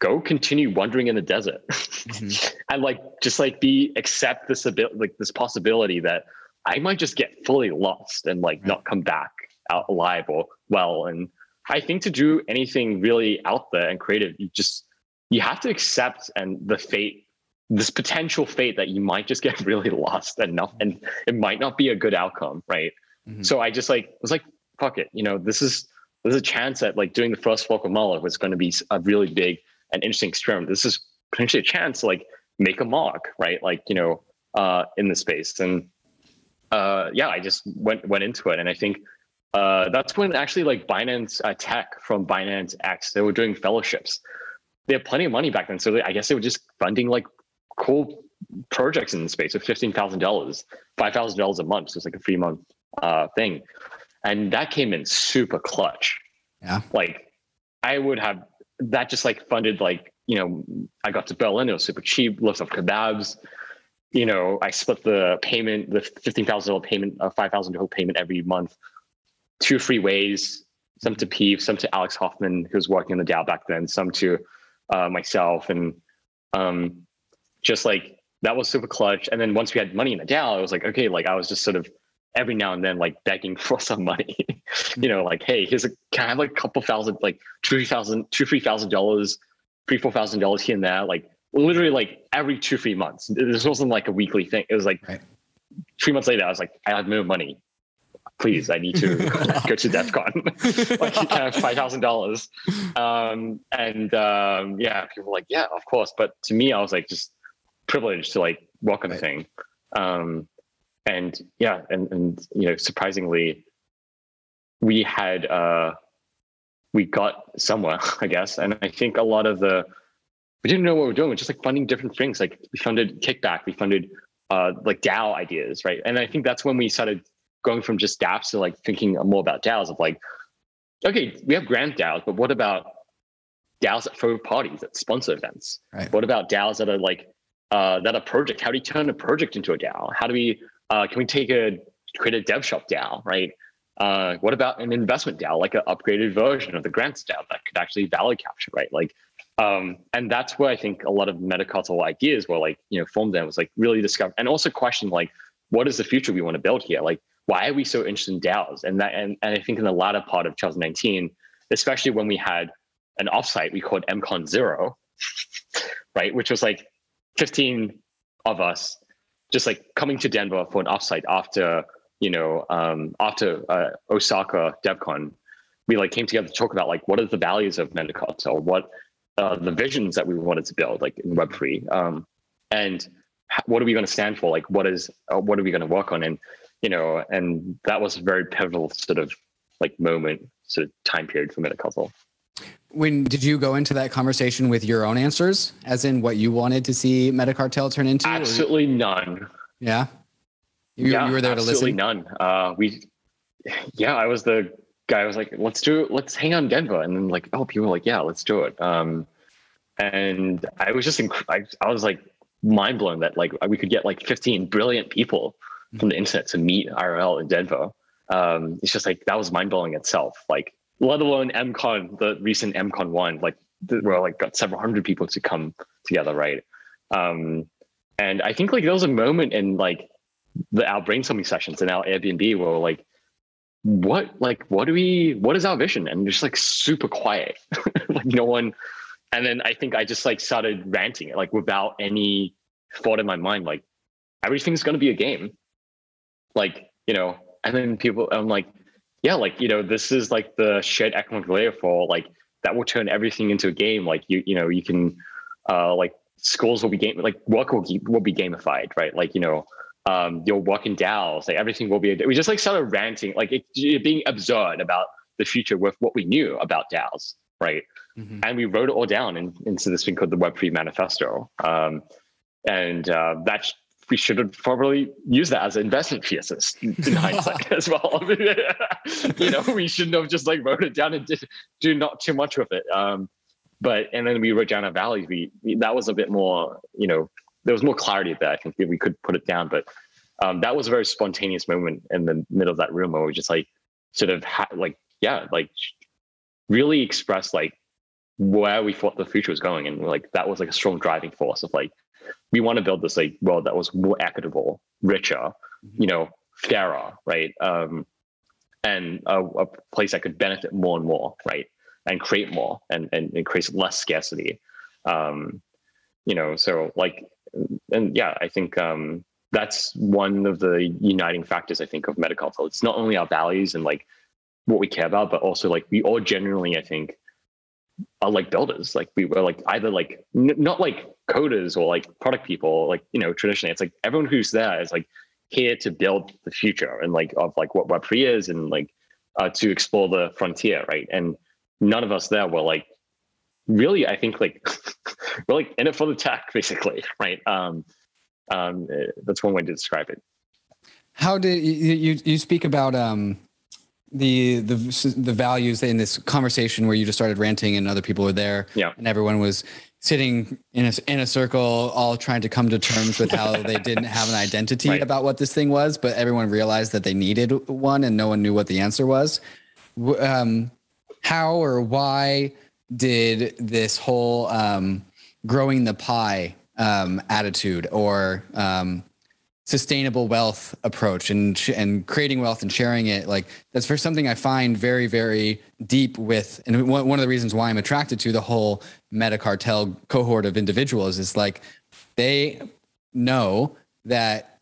go continue wandering in the desert Mhm. and like just like be accept this ability like this possibility that I might just get fully lost and like Right. not come back out alive or well. And I think to do anything really out there and creative, you just you have to accept and the fate this potential fate that you might just get really lost enough and it might not be a good outcome right mm-hmm. so i just like was like fuck it you know this is there's a chance that like doing the first fork of Moloch was going to be a really big and interesting experiment. This is potentially a chance to like make a mark right? Like you know uh in the space. And uh yeah i just went went into it. And i think uh that's when actually like binance uh, tech from binance x they were doing fellowships. They had plenty of money back then. So they, i guess they were just funding like cool projects in the space of fifteen thousand dollars, five thousand dollars a month. So it's like a three month uh, thing, and that came in super clutch. Yeah, like I would have that just like funded like you know I got to Berlin. It was super cheap. Lots of kebabs. You know, I split the payment, the fifteen thousand dollar payment, a uh, five thousand dollar payment every month, two free ways. Some to Peeve, some to Alex Hoffman, who was working in the DAO back then, some to uh, myself, and um, just like that was super clutch. And then once we had money in the DAO, I was like, okay, like I was just sort of every now and then like begging for some money. you know, like, hey, here's a can I have like a couple thousand, like two thousand, two, three thousand dollars, three, four thousand dollars here and there, like literally like every two, three months. This wasn't like a weekly thing. It was like right. three months later, I was like, I have no money. Please, I need to go to DevCon. like you can have five thousand dollars. Um, and um, yeah, people were like, yeah, of course. But to me, I was like, just privileged to like welcome right. thing. Um, and yeah, and and you know, surprisingly, we had uh, we got somewhere, I guess. And I think a lot of the we didn't know what we were doing. We're just like funding different things. Like we funded kickback, we funded uh, like DAO ideas, right? And I think that's when we started going from just dApps to like thinking more about DAOs of like, okay, we have grant DAOs, but what about DAOs at throw parties that sponsor events? Right. What about DAOs that are like uh, that a project? How do you turn a project into a DAO? How do we uh, can we take a create a dev shop DAO, right? Uh, what about an investment DAO, like an upgraded version of the grants DAO that could actually value capture, right? Like, um, and that's where I think a lot of metacartel ideas were like, you know, formed. Then was like really discover and also question like, what is the future we want to build here? Like, why are we so interested in DAOs? And that, and, and I think in the latter part of 2019, especially when we had an offsite we called MCon Zero, right, which was like 15 of us just like coming to Denver for an offsite after, you know, um, after uh, Osaka DevCon, we like came together to talk about like what are the values of Metacartel, what uh, the visions that we wanted to build like in Web3, um, and what are we going to stand for? Like what is uh, what are we going to work on? And you know, and that was a very pivotal sort of like moment, sort of time period for Metacartel. When did you go into that conversation with your own answers, as in what you wanted to see Metacartel turn into? Absolutely or? none. Yeah. You, yeah, you were there to listen. None. Uh, we, yeah, I was the guy. I was like, let's do it. Let's hang on Denver, and then like, oh, people were like, yeah, let's do it. Um, and I was just, inc- I, I was like mind blown that like we could get like 15 brilliant people from the internet to meet IRL in Denver. Um, it's just like that was mind blowing itself. Like let alone MCon, the recent MCon one, like where like got several hundred people to come together, right? Um, and I think like there was a moment in like the our brainstorming sessions in our Airbnb where like, what like what do we what is our vision? And just like super quiet, like no one. And then I think I just like started ranting it like without any thought in my mind, like everything's gonna be a game, like you know. And then people, I'm like, yeah, like you know, this is like the shared economic layer for like that will turn everything into a game. Like you, you know, you can uh like schools will be game like work will, will be gamified, right? Like you know, um, you'll work in DAOs, like everything will be. We just like started ranting, like it, being absurd about the future with what we knew about DAOs, right? Mm-hmm. And we wrote it all down in, into this thing called the Web3 Manifesto. Um, and uh, that we should have probably used that as an investment thesis in hindsight as well. you know, we shouldn't have just like wrote it down and did, do not too much with it. Um, but and then we wrote down our values. We, we, that was a bit more, you know, there was more clarity there. I think we could put it down, but um, that was a very spontaneous moment in the middle of that room where we just like sort of ha- like yeah, like really express like where we thought the future was going, and like that was like a strong driving force of like we want to build this like world that was more equitable, richer, mm-hmm. you know, fairer, right? Um, and a, a, place that could benefit more and more, right? And create more and and increase less scarcity. Um, you know, so like and yeah, I think um, that's one of the uniting factors I think of Metacartel. It's not only our values and like what we care about, but also like we all generally, I think, are like builders. Like we were like either like n- not like coders or like product people. Like you know, traditionally, it's like everyone who's there is like here to build the future and like of like what Web three is and like uh, to explore the frontier, right? And none of us there were like really. I think like we're like in it for the tech, basically, right? Um, um, eh, that's one way to describe it. How did you you, you speak about um the the the values in this conversation where you just started ranting and other people were there yeah. and everyone was sitting in a in a circle all trying to come to terms with how they didn't have an identity right. about what this thing was but everyone realized that they needed one and no one knew what the answer was um, how or why did this whole um, growing the pie um, attitude or um, sustainable wealth approach and and creating wealth and sharing it like that's for something i find very very deep with and one, of the reasons why i'm attracted to the whole meta cartel cohort of individuals is like they know that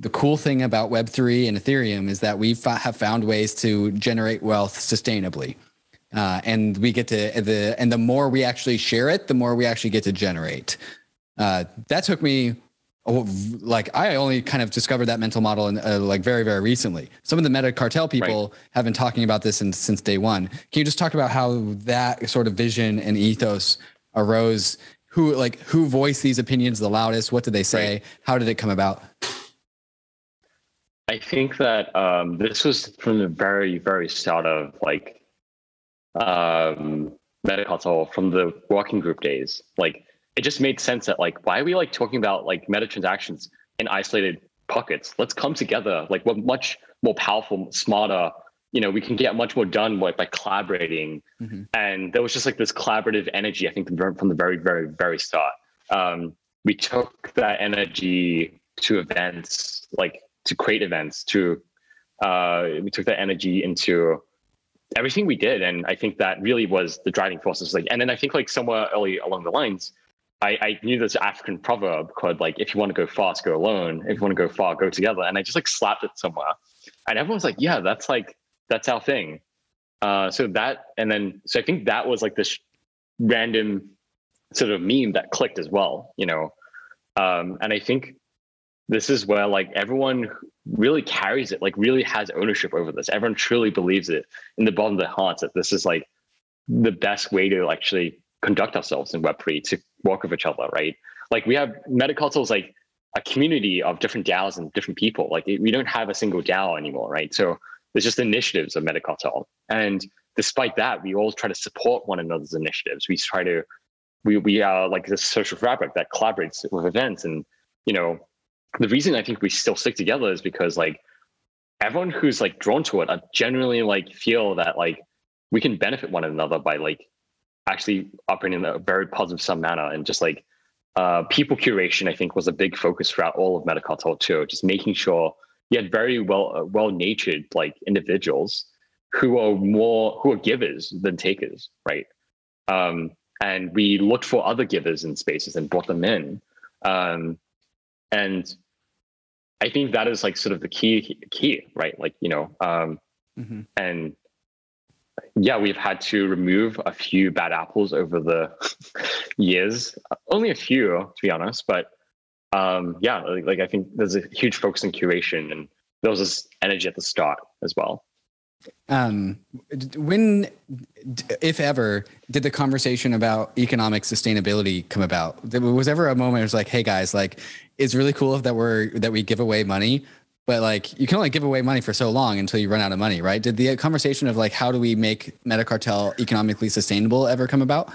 the cool thing about web3 and ethereum is that we have found ways to generate wealth sustainably uh, and we get to the and the more we actually share it the more we actually get to generate. Uh, that took me like I only kind of discovered that mental model in, uh, like very very recently. Some of the meta cartel people right. have been talking about this in, since day one. Can you just talk about how that sort of vision and ethos arose? Who like who voiced these opinions the loudest? What did they say? Right. How did it come about? I think that um, this was from the very very start of like um, meta cartel from the working group days. Like it just made sense that like why are we like talking about like meta transactions in isolated pockets? Let's come together. Like we're much more powerful smarter. You know we can get much more done by, by collaborating. Mm-hmm. and there was just like this collaborative energy i think from the very very very start. Um, we took that energy to events like to create events to uh, we took that energy into everything we did. And i think that really was the driving force like and then i think like somewhere early along the lines I, I knew this African proverb called like, if you want to go fast, go alone. If you want to go far, go together. And I just like slapped it somewhere. And everyone's like, yeah, that's like, that's our thing. Uh, so that, and then, so I think that was like this random sort of meme that clicked as well, you know? Um, and I think this is where like everyone really carries it, like really has ownership over this. Everyone truly believes it in the bottom of their hearts that this is like the best way to actually conduct ourselves in Web3 to work with each other, right? Like we have Metacartel is like a community of different DAOs and different people. Like we don't have a single DAO anymore, right? So there's just initiatives of Metacartel. And despite that, we all try to support one another's initiatives. We try to, we, we are like this social fabric that collaborates with events. And, you know, the reason I think we still stick together is because like everyone who's like drawn to it are generally like feel that like we can benefit one another by like actually operating in a very positive sum manner. And just like uh, people curation i think was a big focus throughout all of metacartel too just making sure you had very well uh, well natured like individuals who are more who are givers than takers right? Um, and we looked for other givers in spaces and brought them in. Um, and i think that is like sort of the key key right? Like you know um, mm-hmm. and yeah, we've had to remove a few bad apples over the years. Only a few, to be honest, but um, yeah, like, like, I think there's a huge focus on curation, and there was this energy at the start as well. Um, when, if ever, did the conversation about economic sustainability come about? Was ever a moment it was like, "Hey guys, like, it's really cool that we're that we give away money, but like you can only give away money for so long until you run out of money, right? Did the conversation of like how do we make Metacartel economically sustainable ever come about?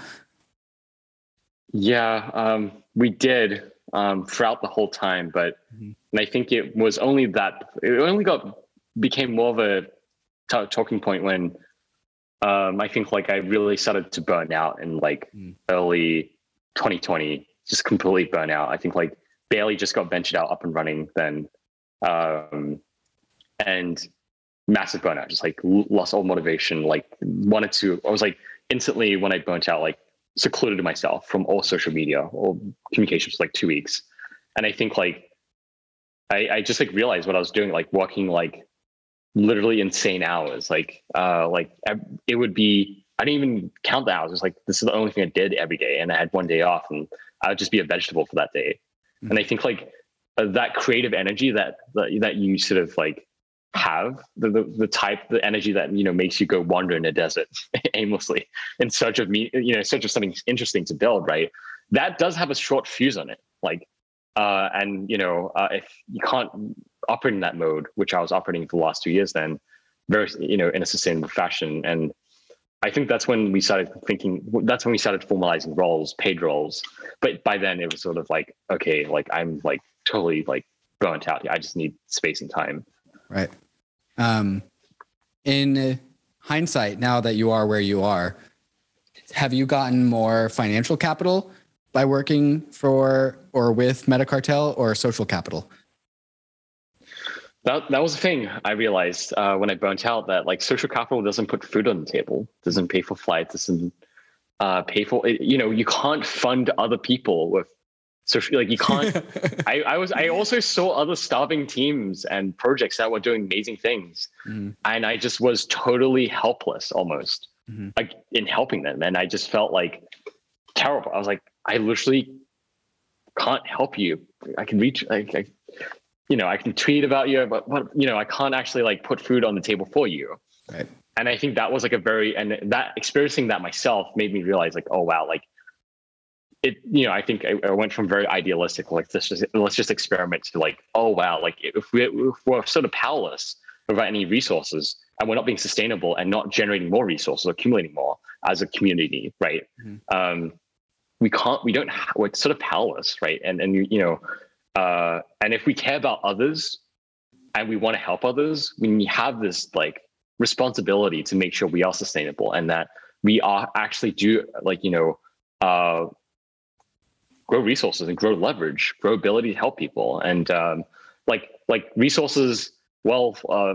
Yeah, um, we did um, throughout the whole time, but mm-hmm. and I think it was only that it only got became more of a t- talking point when um, I think like I really started to burn out in like mm. early 2020, just completely burn out. I think like barely just got ventured out up and running then um, and massive burnout, just like lost all motivation. Like wanted to, I was like instantly when I burnt out, like secluded myself from all social media or communications for like two weeks. and I think like I, I just like realized what I was doing, like working like literally insane hours. Like uh like it would be I didn't even count the hours. It was like this is the only thing I did every day, and I had one day off, and I would just be a vegetable for that day. Mm-hmm. And I think like that creative energy that that you sort of like have the, the, the type the energy that you know makes you go wander in a desert aimlessly in search of me you know search of something interesting to build right that does have a short fuse on it like uh and you know uh, if you can't operate in that mode which i was operating for the last two years then very you know in a sustainable fashion and I think that's when we started thinking. That's when we started formalizing roles, paid roles. But by then, it was sort of like, okay, like I'm like totally like burnt out. I just need space and time. Right. Um, in hindsight, now that you are where you are, have you gotten more financial capital by working for or with Metacartel or social capital? That, that was the thing I realized uh, when I burnt out that like social capital doesn't put food on the table, doesn't pay for flights, doesn't uh, pay for you know you can't fund other people with so like you can't. I, I was. I also saw other starving teams and projects that were doing amazing things, mm-hmm. and I just was totally helpless, almost mm-hmm. like in helping them. And I just felt like terrible. I was like, I literally can't help you. I can reach. Like, I, you know, I can tweet about you, but but you know, I can't actually like put food on the table for you. Right. And I think that was like a very and that experiencing that myself made me realize like, oh wow, like it you know i think I, I, went from very idealistic like this just, let's just experiment to like oh wow like if, we, if we're sort of powerless without any resources and we're not being sustainable and not generating more resources accumulating more as a community right mm-hmm. um, we can't we don't we're sort of powerless right and and you know uh, and if we care about others and we want to help others we have this like responsibility to make sure we are sustainable and that we are actually do like you know uh, grow resources and grow leverage, grow ability to help people, and um, like like resources, wealth, uh,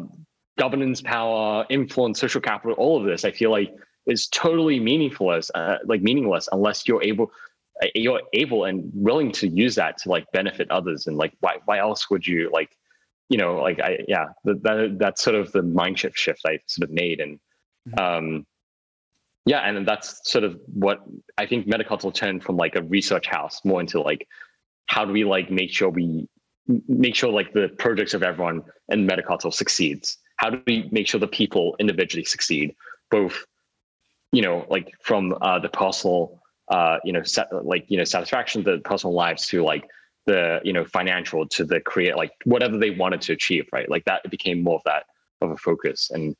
governance, power, influence, social capital, all of this. I feel like is totally meaningless, uh, like meaningless unless you're able uh, you're able and willing to use that to like benefit others and like why why else would you like you know like i yeah that, that that's sort of the mind shift shift i sort of made and mm-hmm. um yeah and that's sort of what i think metacartel turned from like a research house more into like how do we like make sure we make sure like the projects of everyone in metacartel succeeds? How do we make sure the people individually succeed both you know like from uh, the personal uh, you know set, like you know satisfaction the personal lives to like the you know financial to the create like whatever they wanted to achieve right? Like that became more of that of a focus. And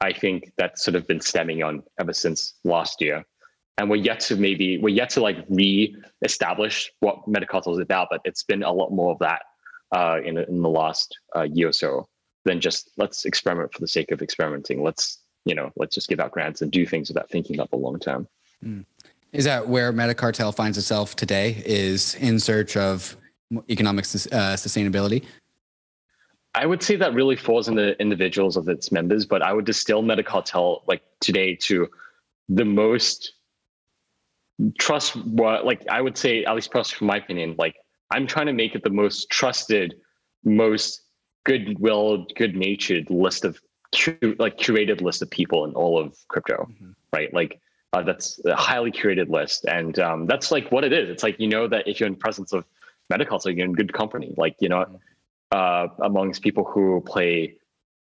I think that's sort of been stemming on ever since last year. And we're yet to maybe we're yet to like re-establish what Metacartel is about, but it's been a lot more of that uh, in in the last uh, year or so than just let's experiment for the sake of experimenting. Let's you know let's just give out grants and do things without thinking about the long term. Mm. Is that where Metacartel finds itself today? Is in search of economic uh, sustainability? I would say that really falls in the individuals of its members, but I would distill Metacartel like today to the most trust what like I would say, at least from my opinion, like I'm trying to make it the most trusted, most goodwill, good natured list of like curated list of people in all of crypto, mm-hmm. right? Like uh, that's a highly curated list. And um, that's like what it is. It's like, you know, that if you're in presence of Metacartel, you're in good company. Like, you know, mm-hmm uh, amongst people who play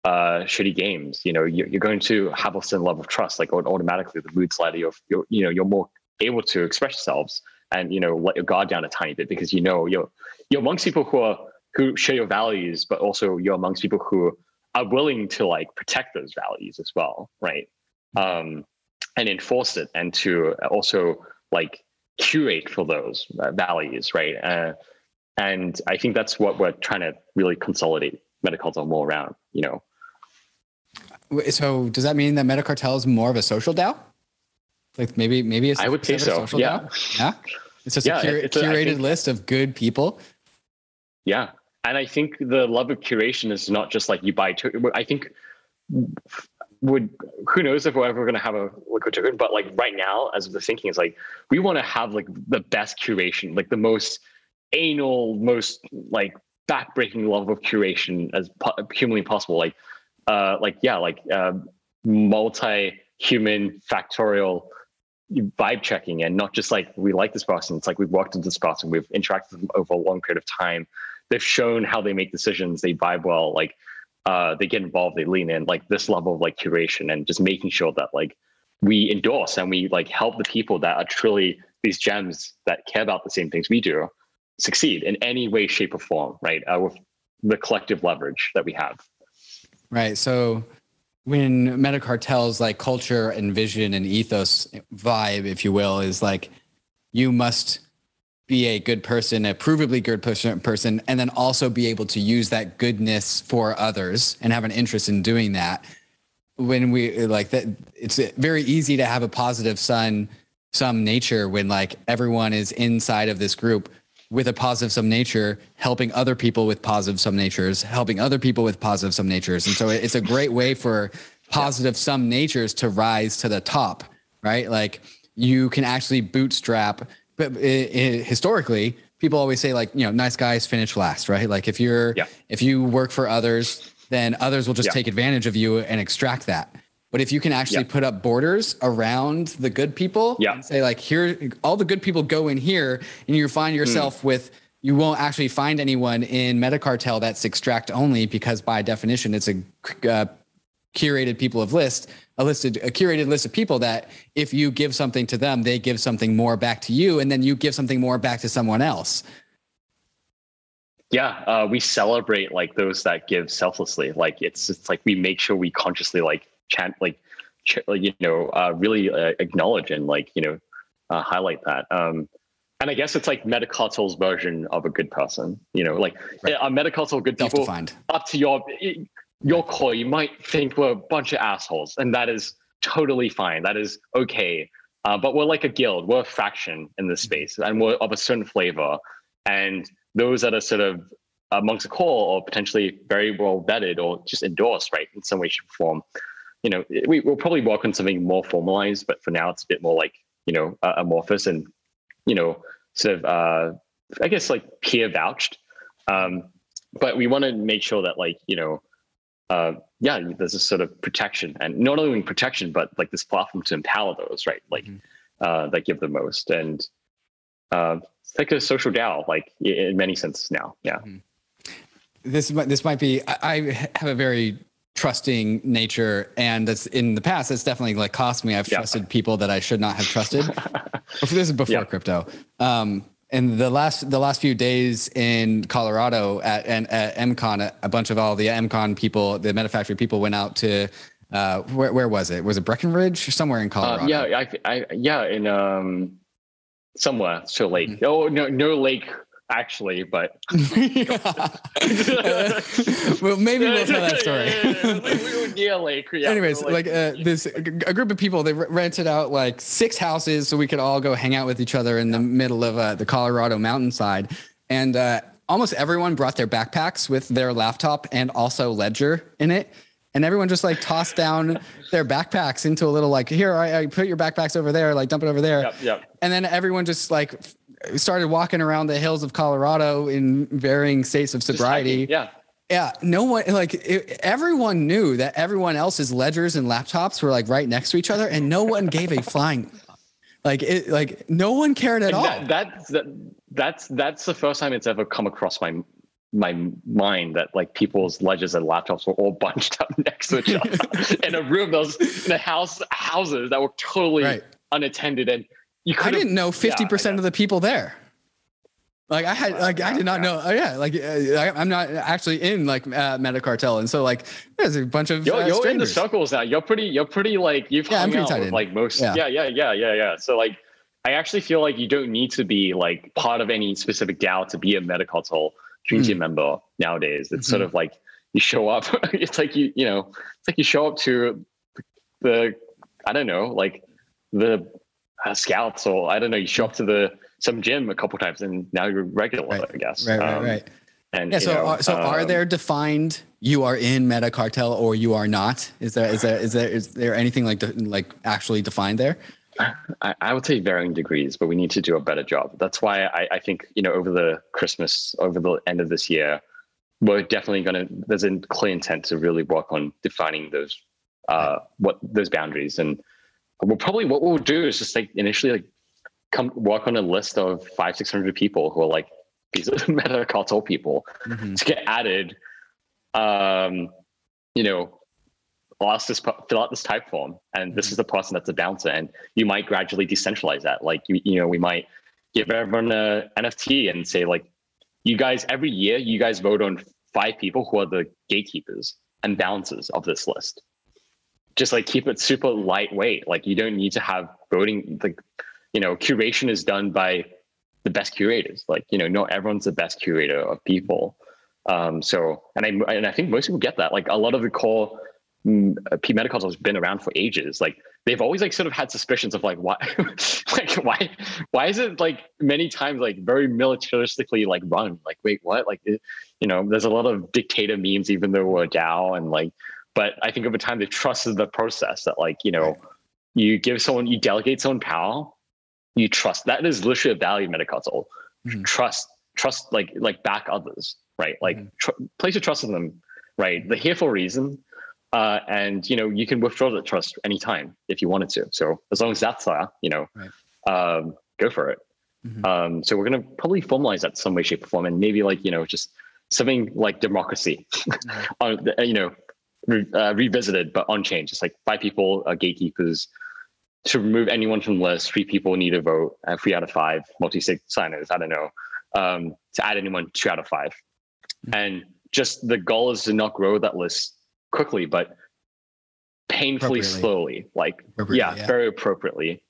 uh, shitty games. You know, you're, you're, going to have a certain level of trust, like automatically the mood slider, you're, you're, you know, you're more able to express yourselves and, you know, let your guard down a tiny bit because, you know, you're, you're amongst people who are, who share your values, but also you're amongst people who are willing to like protect those values as well. Right. Um, and enforce it and to also like curate for those uh, values. Right. Uh, and I think that's what we're trying to really consolidate Metacartel more around, you know. So does that mean that Metacartel is more of a social DAO? Like maybe maybe it's I would say so. Yeah. DAO? Yeah. It's just yeah, a, cur- it's a curated think, list of good people. Yeah. And I think the love of curation is not just like you buy to I think would who knows if we're ever going to have a liquid token but like right now as the thinking is like we want to have like the best curation like the most anal, most like backbreaking level of curation as po- humanly possible. Like, uh, like yeah, like uh, multi-human factorial vibe checking, and not just like we like this person. It's like we've walked into this person, we've interacted with them over a long period of time. They've shown how they make decisions. They vibe well. Like, uh, they get involved. They lean in. Like this level of like curation and just making sure that like we endorse and we like help the people that are truly these gems that care about the same things we do succeed in any way, shape, or form, right? Uh, with the collective leverage that we have. Right. So when metacartel's like culture and vision and ethos vibe, if you will, is like you must be a good person, a provably good person, and then also be able to use that goodness for others and have an interest in doing that. When we like that, it's very easy to have a positive sun, sum nature when like everyone is inside of this group with a positive sum nature, helping other people with positive sum natures, helping other people with positive sum natures. And so it's a great way for positive sum natures to rise to the top, right? Like you can actually bootstrap, but it, it, historically, people always say like, you know, nice guys finish last, right? Like if you're, yeah. if you work for others, then others will just yeah. take advantage of you and extract that. But if you can actually put up borders around the good people yeah. and say like here all the good people go in here and you find hmm. yourself mm. with you won't actually find anyone in metacartel that's extract only because by definition it's a uh, curated people of list a listed a curated list of people that if you give something to them they give something more back to you and then you give something more back to someone else yeah uh, we celebrate like those that give selflessly like it's it's like we make sure we consciously like chant like ch- you know uh, really uh, acknowledge and like you know uh, highlight that. Um and i guess it's like metacartel's version of a good person you know like right. a metacartel good people? Up to your your core you might think we're a bunch of assholes and that is totally fine. That is okay. Uh, but we're like a guild. We're a faction in this mm-hmm. space and we're of a certain flavor. And those that are sort of amongst the core or potentially very well vetted or just endorsed right in some way shape or form you know, we, will probably work on something more formalized, but for now it's a bit more like, you know, uh, amorphous and, you know, sort of, uh, I guess like peer vouched. Um, but we want to make sure that like, you know, uh, yeah, there's a sort of protection and not only protection, but like this platform to empower those, right? Like, mm-hmm. uh, that give the most. And, uh, it's like a social DAO, like in many senses now. Yeah. Mm-hmm. This might, this might be, I, I have a very trusting nature. And that's in the past it's definitely like cost me. I've yeah. trusted people that i should not have trusted. This is before yeah. crypto. Um and the last the last few days in colorado at, at, at mcon a bunch of all the mcon people the metafactory people went out to uh where, where was it? Was it breckenridge? Somewhere in colorado uh, yeah I, I yeah in um somewhere. So lake mm-hmm. oh no no lake actually, but well, maybe we'll tell that story. yeah, Lake. Yeah, Anyways, like, like uh, this a group of people they rented out like six houses so we could all go hang out with each other in the middle of uh, the Colorado mountainside, and uh, almost everyone brought their backpacks with their laptop and also Ledger in it. And everyone just like tossed down their backpacks into a little like here I, I put your backpacks over there like dump it over there yep, yep. and then everyone just like started walking around the hills of Colorado in varying states of sobriety. Yeah. Yeah, no one like it, everyone knew that everyone else's ledgers and laptops were like right next to each other, and no one gave a flying, like it, like no one cared at and all. That, that's that, that's that's the first time it's ever come across my my mind that like people's ledgers and laptops were all bunched up next to each other in a room, those in a house houses that were totally right. unattended, and you I didn't know 50% yeah, of the people there. Like I had, like I did not know. Oh yeah, like uh, I, am not actually in like uh, Meta Cartel, and so like there's a bunch of you're, uh, you're in the circles now. You're pretty, you're pretty like you've yeah, hung out with, like most. Yeah. yeah, yeah, yeah, yeah, yeah. So like, I actually feel like you don't need to be like part of any specific DAO to be a Meta Cartel community mm. member nowadays. It's mm-hmm. sort of like you show up. it's like you, you know, it's like you show up to the, I don't know, like the uh, scouts or I don't know, you show up to the some gym a couple times and now you're regular, right. I guess. Right, right, um, right. And yeah, so know, are, so um, are there defined you are in meta cartel or you are not? Is there is there is there is there anything like like actually defined there? I, I, would say varying degrees, but we need to do a better job. That's why I, I think you know over the Christmas, over the end of this year, we're definitely going to. There's a clear intent to really work on defining those uh, what those boundaries, and we'll probably what we'll do is just like initially like come work on a list of five six hundred people who are like these are meta cartel people mm-hmm. to get added. Um, you know, ask this fill out this Typeform and this mm-hmm. is the person that's a bouncer and you might gradually decentralize that like you, you know we might give everyone a nft and say like you guys every year you guys vote on five people who are the gatekeepers and bouncers of this list just like keep it super lightweight like you don't need to have voting like you know curation is done by the best curators like you know not everyone's the best curator of people um so and i and i think most people get that like a lot of the core P Metacons has been around for ages. Like they've always like sort of had suspicions of like why, like why, why is it like many times like very militaristically like run? Like wait, what? Like it, you know, there's a lot of dictator memes, even though we're DAO and like, but I think over time they trusted the process that like you know, you give someone, you delegate someone power, you trust. That is literally a value of Metacartel. Mm-hmm. Trust, trust, like like back others, right? Like mm-hmm. tr- place your trust in them, right? They're here for a reason uh, and you know you can withdraw that trust anytime if you wanted to. So as long as that's there, you know, right. um, go for it. Mm-hmm. Um, so we're gonna probably formalize that some way, shape, or form, and maybe like you know just something like democracy, on you know, re- uh, revisited but on change. It's like five people are gatekeepers. To remove anyone from the list, three people need a vote, uh, three out of five multi-sig signers. I don't know. Um, to add anyone, two out of 5 mm-hmm. and just the goal is to not grow that list quickly, but painfully slowly. Like, yeah, yeah, very appropriately.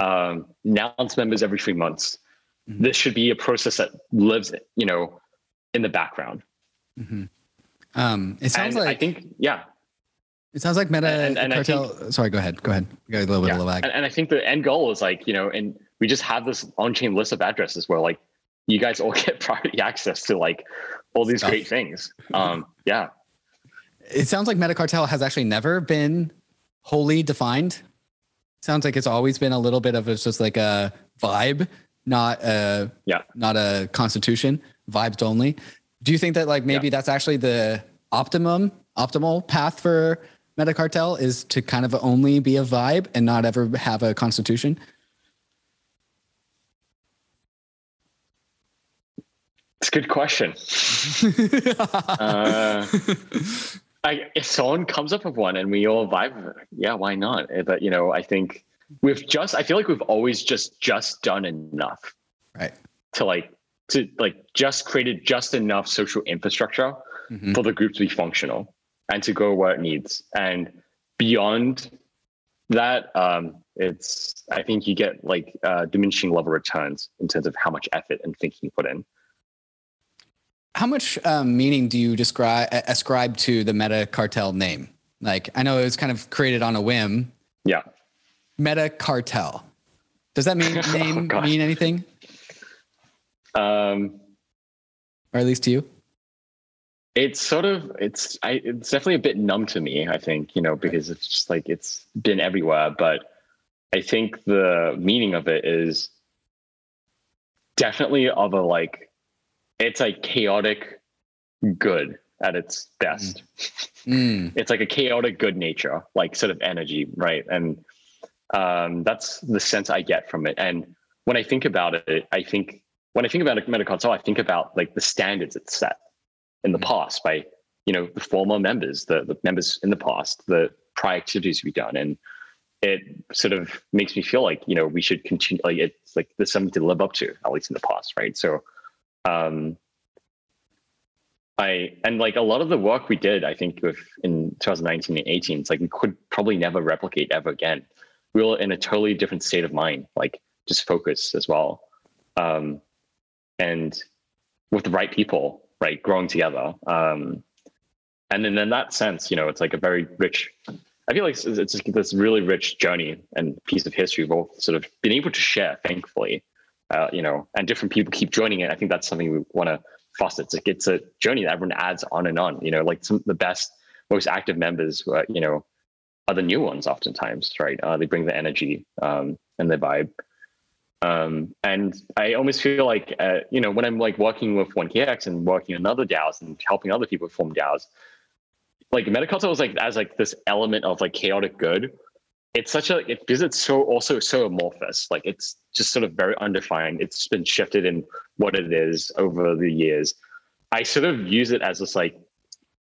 Um, announce members every three months. Mm-hmm. This should be a process that lives, you know, in the background. Mm-hmm. Um, it sounds and like I think, yeah. It sounds like Meta and, and Cartel. Think, sorry, go ahead. Go ahead. We got a little bit yeah. of lag. And, and I think the end goal is like, you know, and we just have this on-chain list of addresses where like you guys all get priority access to like all these Stuff. great things. Um, yeah it sounds like metacartel has actually never been wholly defined. Sounds like it's always been a little bit of it's just like a vibe, not a yeah, not a constitution. Vibes only. Do you think that like maybe yeah. that's actually the optimum optimal path for metacartel is to kind of only be a vibe and not ever have a constitution? It's a good question. uh, I, if someone comes up with one and we all vibe, yeah, why not? Eh, but you know, I think we've just, I feel like we've always just just done enough, right? To like to like just created just enough social infrastructure mm-hmm. for the group to be functional and to go where it needs. And beyond that, um, it's I think you get like uh, diminishing level returns in terms of how much effort and thinking you put in how much um, meaning do you describe ascribe to the Meta Cartel name? Like, I know it was kind of created on a whim. Yeah. Meta Cartel. Does that mean oh, name oh, mean anything? Um, or at least to you? It's sort of it's I, it's definitely a bit numb to me. I think you know because it's just like it's been everywhere, but I think the meaning of it is definitely of a like it's like chaotic good at its best. Mm. It's like a chaotic good nature, like sort of energy, right? And um, that's the sense I get from it. And when I think about it, I think when I think about Metacartel, I think about like the standards it's set in the mm. past by you know the former members, the the members in the past, the prior activities we've done, and it sort of makes me feel like you know we should continue. Like it's like there's something to live up to, at least in the past, right? So um, I and like a lot of the work we did, I think with in 2019 and 18, it's like we could probably never replicate ever again. We were in a totally different state of mind, like just focus as well. Um, and with the right people, right, growing together. Um, and then in that sense, you know, it's like a very rich, I feel like it's, it's this really rich journey and piece of history we've all sort of been able to share, thankfully uh, you know, and different people keep joining it. I think that's something we want to foster. It's, like, it's a journey that everyone adds on and on. You know, like some of the best, most active members, are, you know, are the new ones oftentimes, right? Uh, they bring the energy. Um, and their vibe. Um, and I almost feel like, uh, you know, when I'm like working with 1KX and working on other DAOs and helping other people form DAOs, like Metacartel was like as like this element of like chaotic good. It's such a it, because it's so also so amorphous. Like it's just sort of very undefined. It's been shifted in what it is over the years. I sort of use it as this like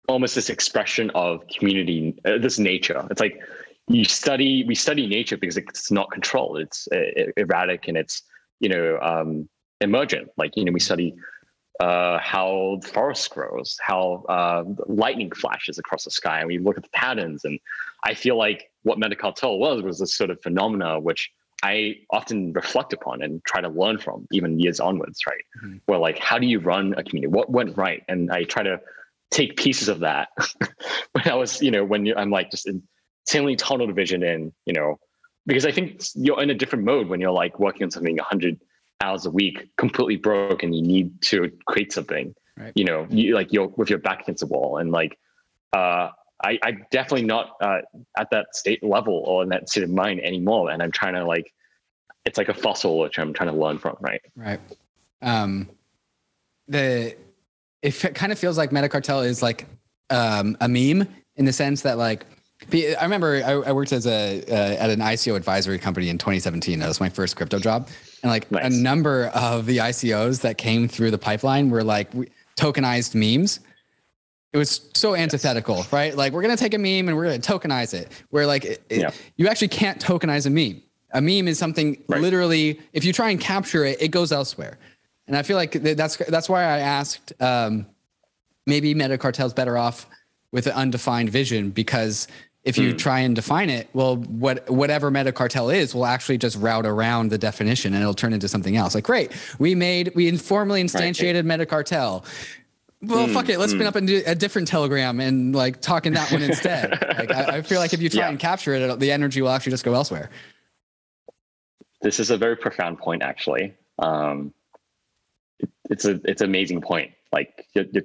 almost this expression of community, uh, this nature. It's like you study we study nature because it's not controlled. It's uh, erratic and it's you know um, emergent. Like you know we study uh, how the forest grows how uh, lightning flashes across the sky and we look at the patterns. And i feel like what metacartel was was this sort of phenomena which i often reflect upon and try to learn from even years onwards right? Mm-hmm. where like how do you run a community? What went right? And i try to take pieces of that when i was you know when i'm like just in suddenly tunnel vision in, you know, because I think you're in a different mode when you're like working on something 100 hours a week, completely broke, and you need to create something. Right. You know, you like you're with your back against the wall, and like, uh, I, I definitely not uh, at that state level or in that state of mind anymore, and I'm trying to like, it's like a fossil which I'm trying to learn from. Right. Right. Um, the it kind of feels like Metacartel is like um, a meme in the sense that like I remember I, I worked as a uh, at an ICO advisory company in 2017. That was my first crypto job, and like nice. a number of the ICOs that came through the pipeline were like tokenized memes. It was so antithetical, yes. right? Like we're gonna take a meme and we're gonna tokenize it. Where like it, yeah. you actually can't tokenize a meme. A meme is something right. literally. If you try and capture it, it goes elsewhere. And I feel like that's that's why I asked. Um, maybe Metacartel's better off with an undefined vision because if you mm. try and define it, well, what whatever metacartel is will actually just route around the definition and it'll turn into something else. Like, great, we made we informally instantiated right. metacartel. Well, mm, fuck it. Let's mm. spin up a, a, different telegram and like talk in that one instead. like, I, I, feel like if you try yeah. and capture it, the energy will actually just go elsewhere. This is a very profound point, actually. Um, it, it's a it's an amazing point. Like you're, you're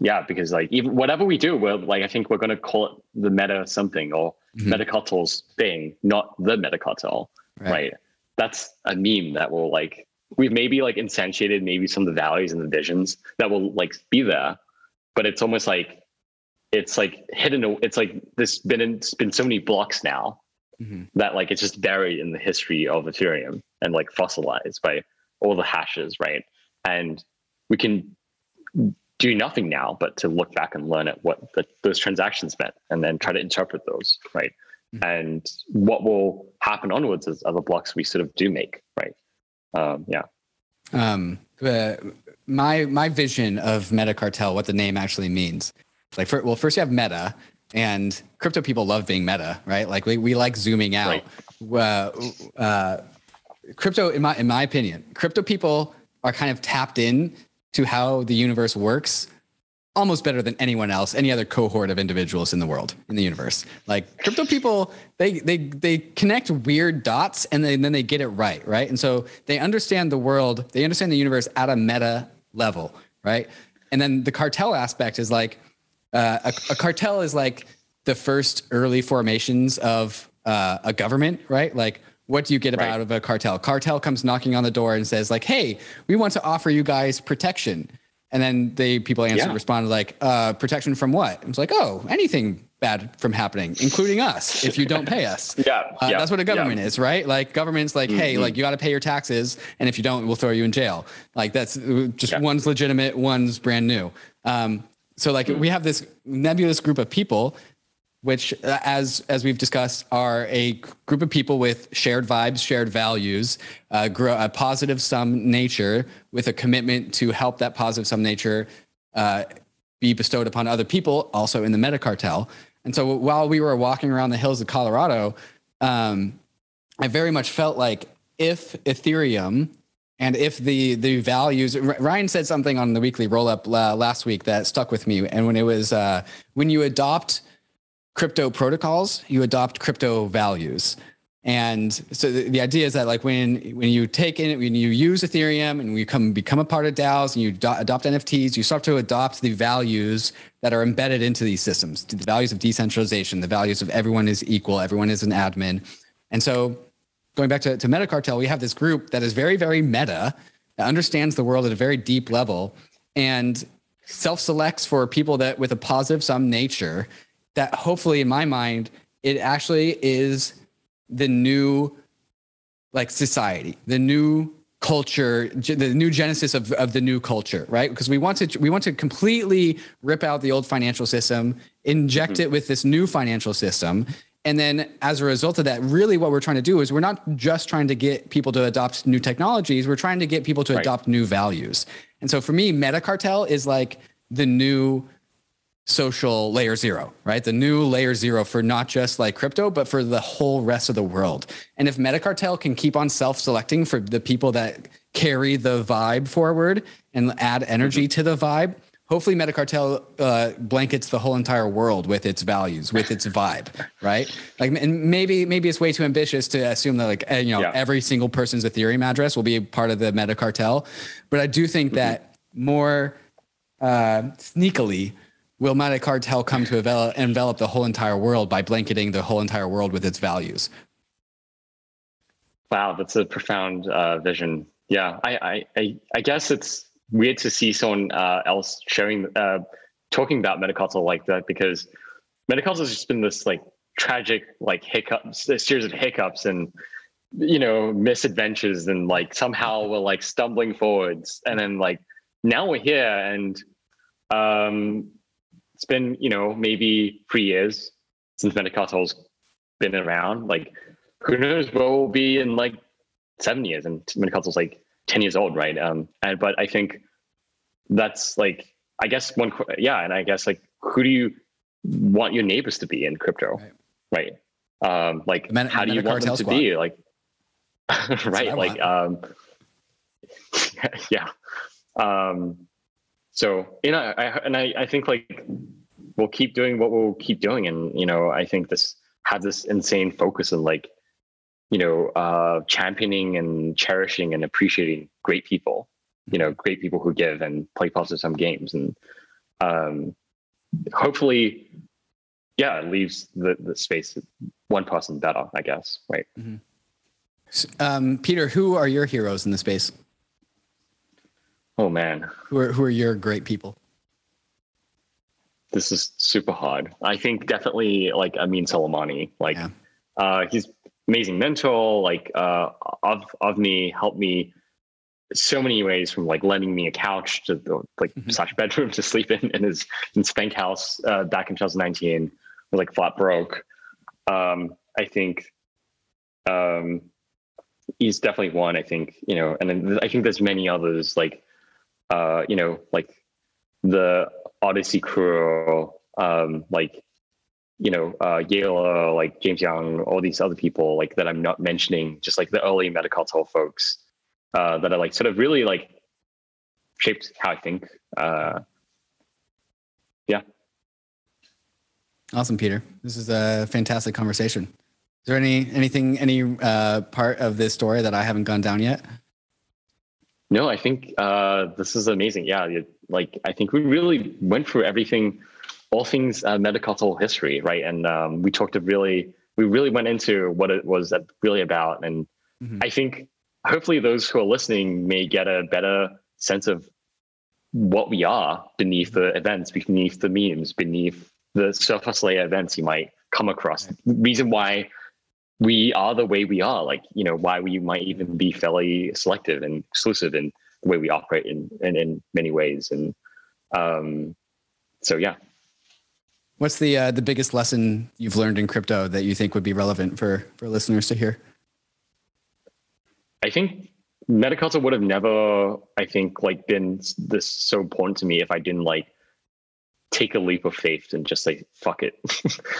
yeah, because like even whatever we do, we're like I think we're gonna call it the meta something or mm-hmm. metacartel's thing, not the metacartel. Right. right. That's a meme that will like we've maybe like instantiated maybe some of the values and the visions that will like be there, but it's almost like it's like hidden. It's like this been in, it's been so many blocks now mm-hmm. that like it's just buried in the history of Ethereum and like fossilized by all the hashes, right? And we can do nothing now but to look back and learn at what the, those transactions meant and then try to interpret those right? Mm-hmm. and what will happen onwards as other blocks we sort of do make right? Um, yeah. Um, uh, my my vision of meta cartel what the name actually means like for, well first you have meta and crypto people love being meta right? Like we, we like zooming out. Right. uh, uh, crypto in my in my opinion crypto people are kind of tapped in to how the universe works almost better than anyone else, any other cohort of individuals in the world, in the universe. Like crypto people, they they they connect weird dots and, they, and then they get it right, right? And so they understand the world, they understand the universe at a meta level, right? And then the cartel aspect is like uh, a, a, cartel is like the first early formations of uh, a government, right? Like what do you get right. out of a cartel? Cartel comes knocking on the door and says like, "Hey, we want to offer you guys protection." And then they people answer yeah. responded like, uh, "Protection from what?" It's like, "Oh, anything bad from happening, including us, if you don't pay us." yeah, uh, yeah, that's what a government yeah. is, right? Like government's like, mm-hmm. "Hey, like you got to pay your taxes, and if you don't, we'll throw you in jail." Like that's uh, just one's legitimate, one's brand new. Um, so like mm-hmm. we have this nebulous group of people which, uh, as as we've discussed, are a group of people with shared vibes, shared values, uh, grow a positive sum nature with a commitment to help that positive sum nature uh, be bestowed upon other people, also in the meta cartel. And so, while we were walking around the hills of Colorado, um, I very much felt like if Ethereum and if the the values ryan said something on the weekly roll up uh, last week that stuck with me and when it was uh, when you adopt crypto protocols, you adopt crypto values. And so the, the, idea is that like when when you take in when you use Ethereum and you come become a part of DAOs and you do, adopt NFTs, you start to adopt the values that are embedded into these systems, the values of decentralization, the values of everyone is equal, everyone is an admin. And so going back to, to Metacartel, we have this group that is very, very meta, that understands the world at a very deep level, and self-selects for people that with a positive sum nature. That hopefully, in my mind, it actually is the new like society, the new culture the new genesis of, of the new culture right because we want to we want to completely rip out the old financial system inject mm-hmm. it with this new financial system and then as a result of that really what we're trying to do is we're not just trying to get people to adopt new technologies we're trying to get people to right. adopt new values and so for me meta cartel is like the new social layer zero, right? The new layer zero for not just like crypto, but for the whole rest of the world. And if Metacartel can keep on self selecting for the people that carry the vibe forward and add energy mm-hmm. to the vibe, hopefully Metacartel uh, blankets the whole entire world with its values, with its vibe, right? Like, and maybe maybe it's way too ambitious to assume that like you know yeah. every single person's Ethereum address will be part of the Metacartel, but I do think mm-hmm. that more uh, sneakily will Metacartel come to envelop, the whole entire world by blanketing the whole entire world with its values? Wow, that's a profound uh, vision. Yeah, I, I, I, guess it's weird to see someone uh, else sharing, uh, talking about Metacartel like that because Metacartel has just been this like tragic, like hiccups, a series of hiccups and you know misadventures, and like somehow we're like stumbling forwards, and then like now we're here, and um, it's been you know maybe three years since Metacartel's been around. Like who knows where we'll be in like seven years, and Metacartel's like ten years old, right? Um, and but I think that's like I guess one yeah, and I guess like who do you want your neighbors to be in crypto, right? right? Um, like Men- how do you want them to squad. be like right like um yeah um so you know I, and I, I think like we'll keep doing what we'll keep doing. And you know i think this had this insane focus on like you know uh championing and cherishing and appreciating great people you know great people who give and play positive sum games. And um hopefully yeah it leaves the, the space one person better i guess. Right. Mm-hmm. um, peter who are your heroes in the space Oh man. Who are who are your great people? This is super hard. I think definitely like Ameen Soleimani. Like yeah. uh he's amazing mentor, like uh of of me, helped me so many ways from like lending me a couch to the, like mm-hmm. slash bedroom to sleep in in his in Spank House uh, back in 2019. was like flat broke. Um, I think um, he's definitely one. I think you know, and then I think there's many others like uh, you know, like the Odyssey crew, um, like you know, uh, Yale, like James Young, all these other people, like that I'm not mentioning, just like the early Metacartel folks uh, that are like sort of really like shaped how I think. Uh, yeah. Awesome, Peter. This is a fantastic conversation. Is there any anything any uh, part of this story that I haven't gone down yet? No, I think uh, this is amazing. Yeah, like I think we really went through everything, all things uh, Metacartel history, right? And um, we talked to really, we really went into what it was really about. And mm-hmm. I think hopefully those who are listening may get a better sense of what we are beneath the events, beneath the memes, beneath the surface layer events you might come across. Right. Reason why we are the way we are. Like you know why we might even be fairly selective and exclusive in the way we operate in in, in many ways. And um so yeah. What's the uh, the biggest lesson you've learned in crypto that you think would be relevant for for listeners to hear? I think metacartel would have never i think like been this so important to me if i didn't like take a leap of faith and just say fuck it.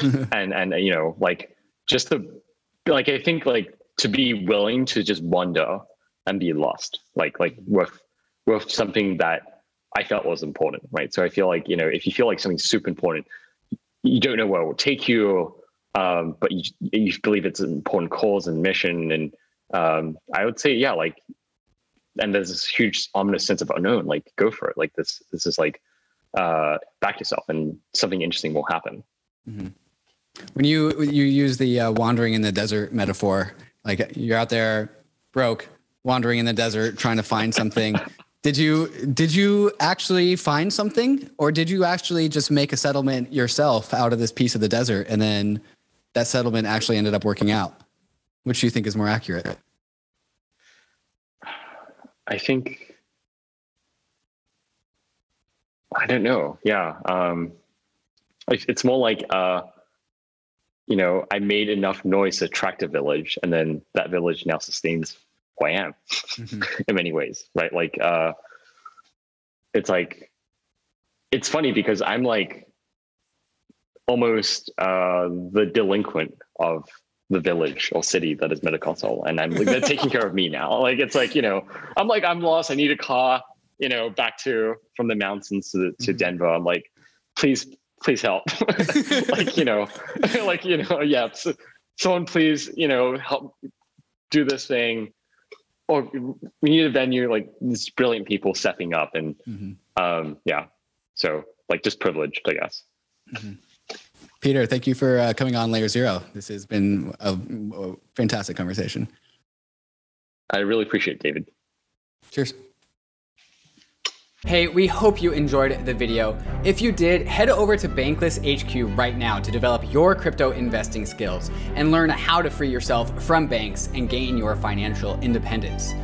And and you know like just the like I think like to be willing to just wander and be lost, like like with with something that I felt was important, right? So I feel like you know if you feel like something's super important, you don't know where it will take you, um, but you you believe it's an important cause and mission, and um, I would say yeah, like, and there's this huge ominous sense of unknown. Like go for it. Like this this is like uh, back yourself, and something interesting will happen. Mm-hmm. When you you use the uh, wandering in the desert metaphor, Like you're out there broke, wandering in the desert, trying to find something. did you did you actually find something, or did you actually just make a settlement yourself out of this piece of the desert, and then that settlement actually ended up working out? Which do you think is more accurate? I think I don't know. Yeah, um, it's more like uh, you know, I made enough noise to attract a village, and then that village now sustains who I am mm-hmm. in many ways, right? Like, uh, it's like, it's funny because I'm like almost uh, the delinquent of the village or city that is Metacartel, and I'm like they're taking care of me now. Like it's like you know, I'm like I'm lost. I need a car. You know, back to from the mountains to to mm-hmm. Denver. I'm like, please please help. like, you know, like, you know, yeah, so, someone please, you know, help do this thing. Or we need a venue, like these brilliant people stepping up and mm-hmm. um, yeah. So like just privileged, I guess. Mm-hmm. Peter, thank you for uh, coming on Layer Zero. This has been a, a fantastic conversation. I really appreciate it, David. Cheers. Hey, we hope you enjoyed the video. If you did, head over to Bankless HQ right now to develop your crypto investing skills and learn how to free yourself from banks and gain your financial independence.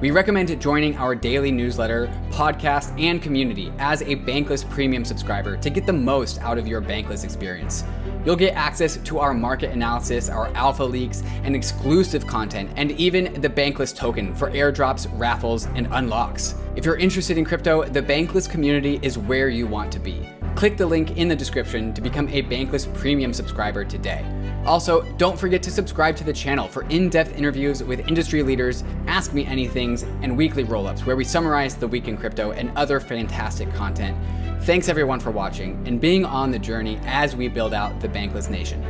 We recommend joining our daily newsletter, podcast, and community as a Bankless Premium subscriber to get the most out of your Bankless experience. You'll get access to our market analysis, our alpha leaks, and exclusive content, and even the Bankless token for airdrops, raffles, and unlocks. If you're interested in crypto, the Bankless community is where you want to be. Click the link in the description to become a Bankless Premium subscriber today. Also, don't forget to subscribe to the channel for in depth interviews with industry leaders, Ask Me Anythings, and weekly roll ups where we summarize the week in crypto and other fantastic content. Thanks everyone for watching and being on the journey as we build out the Bankless Nation.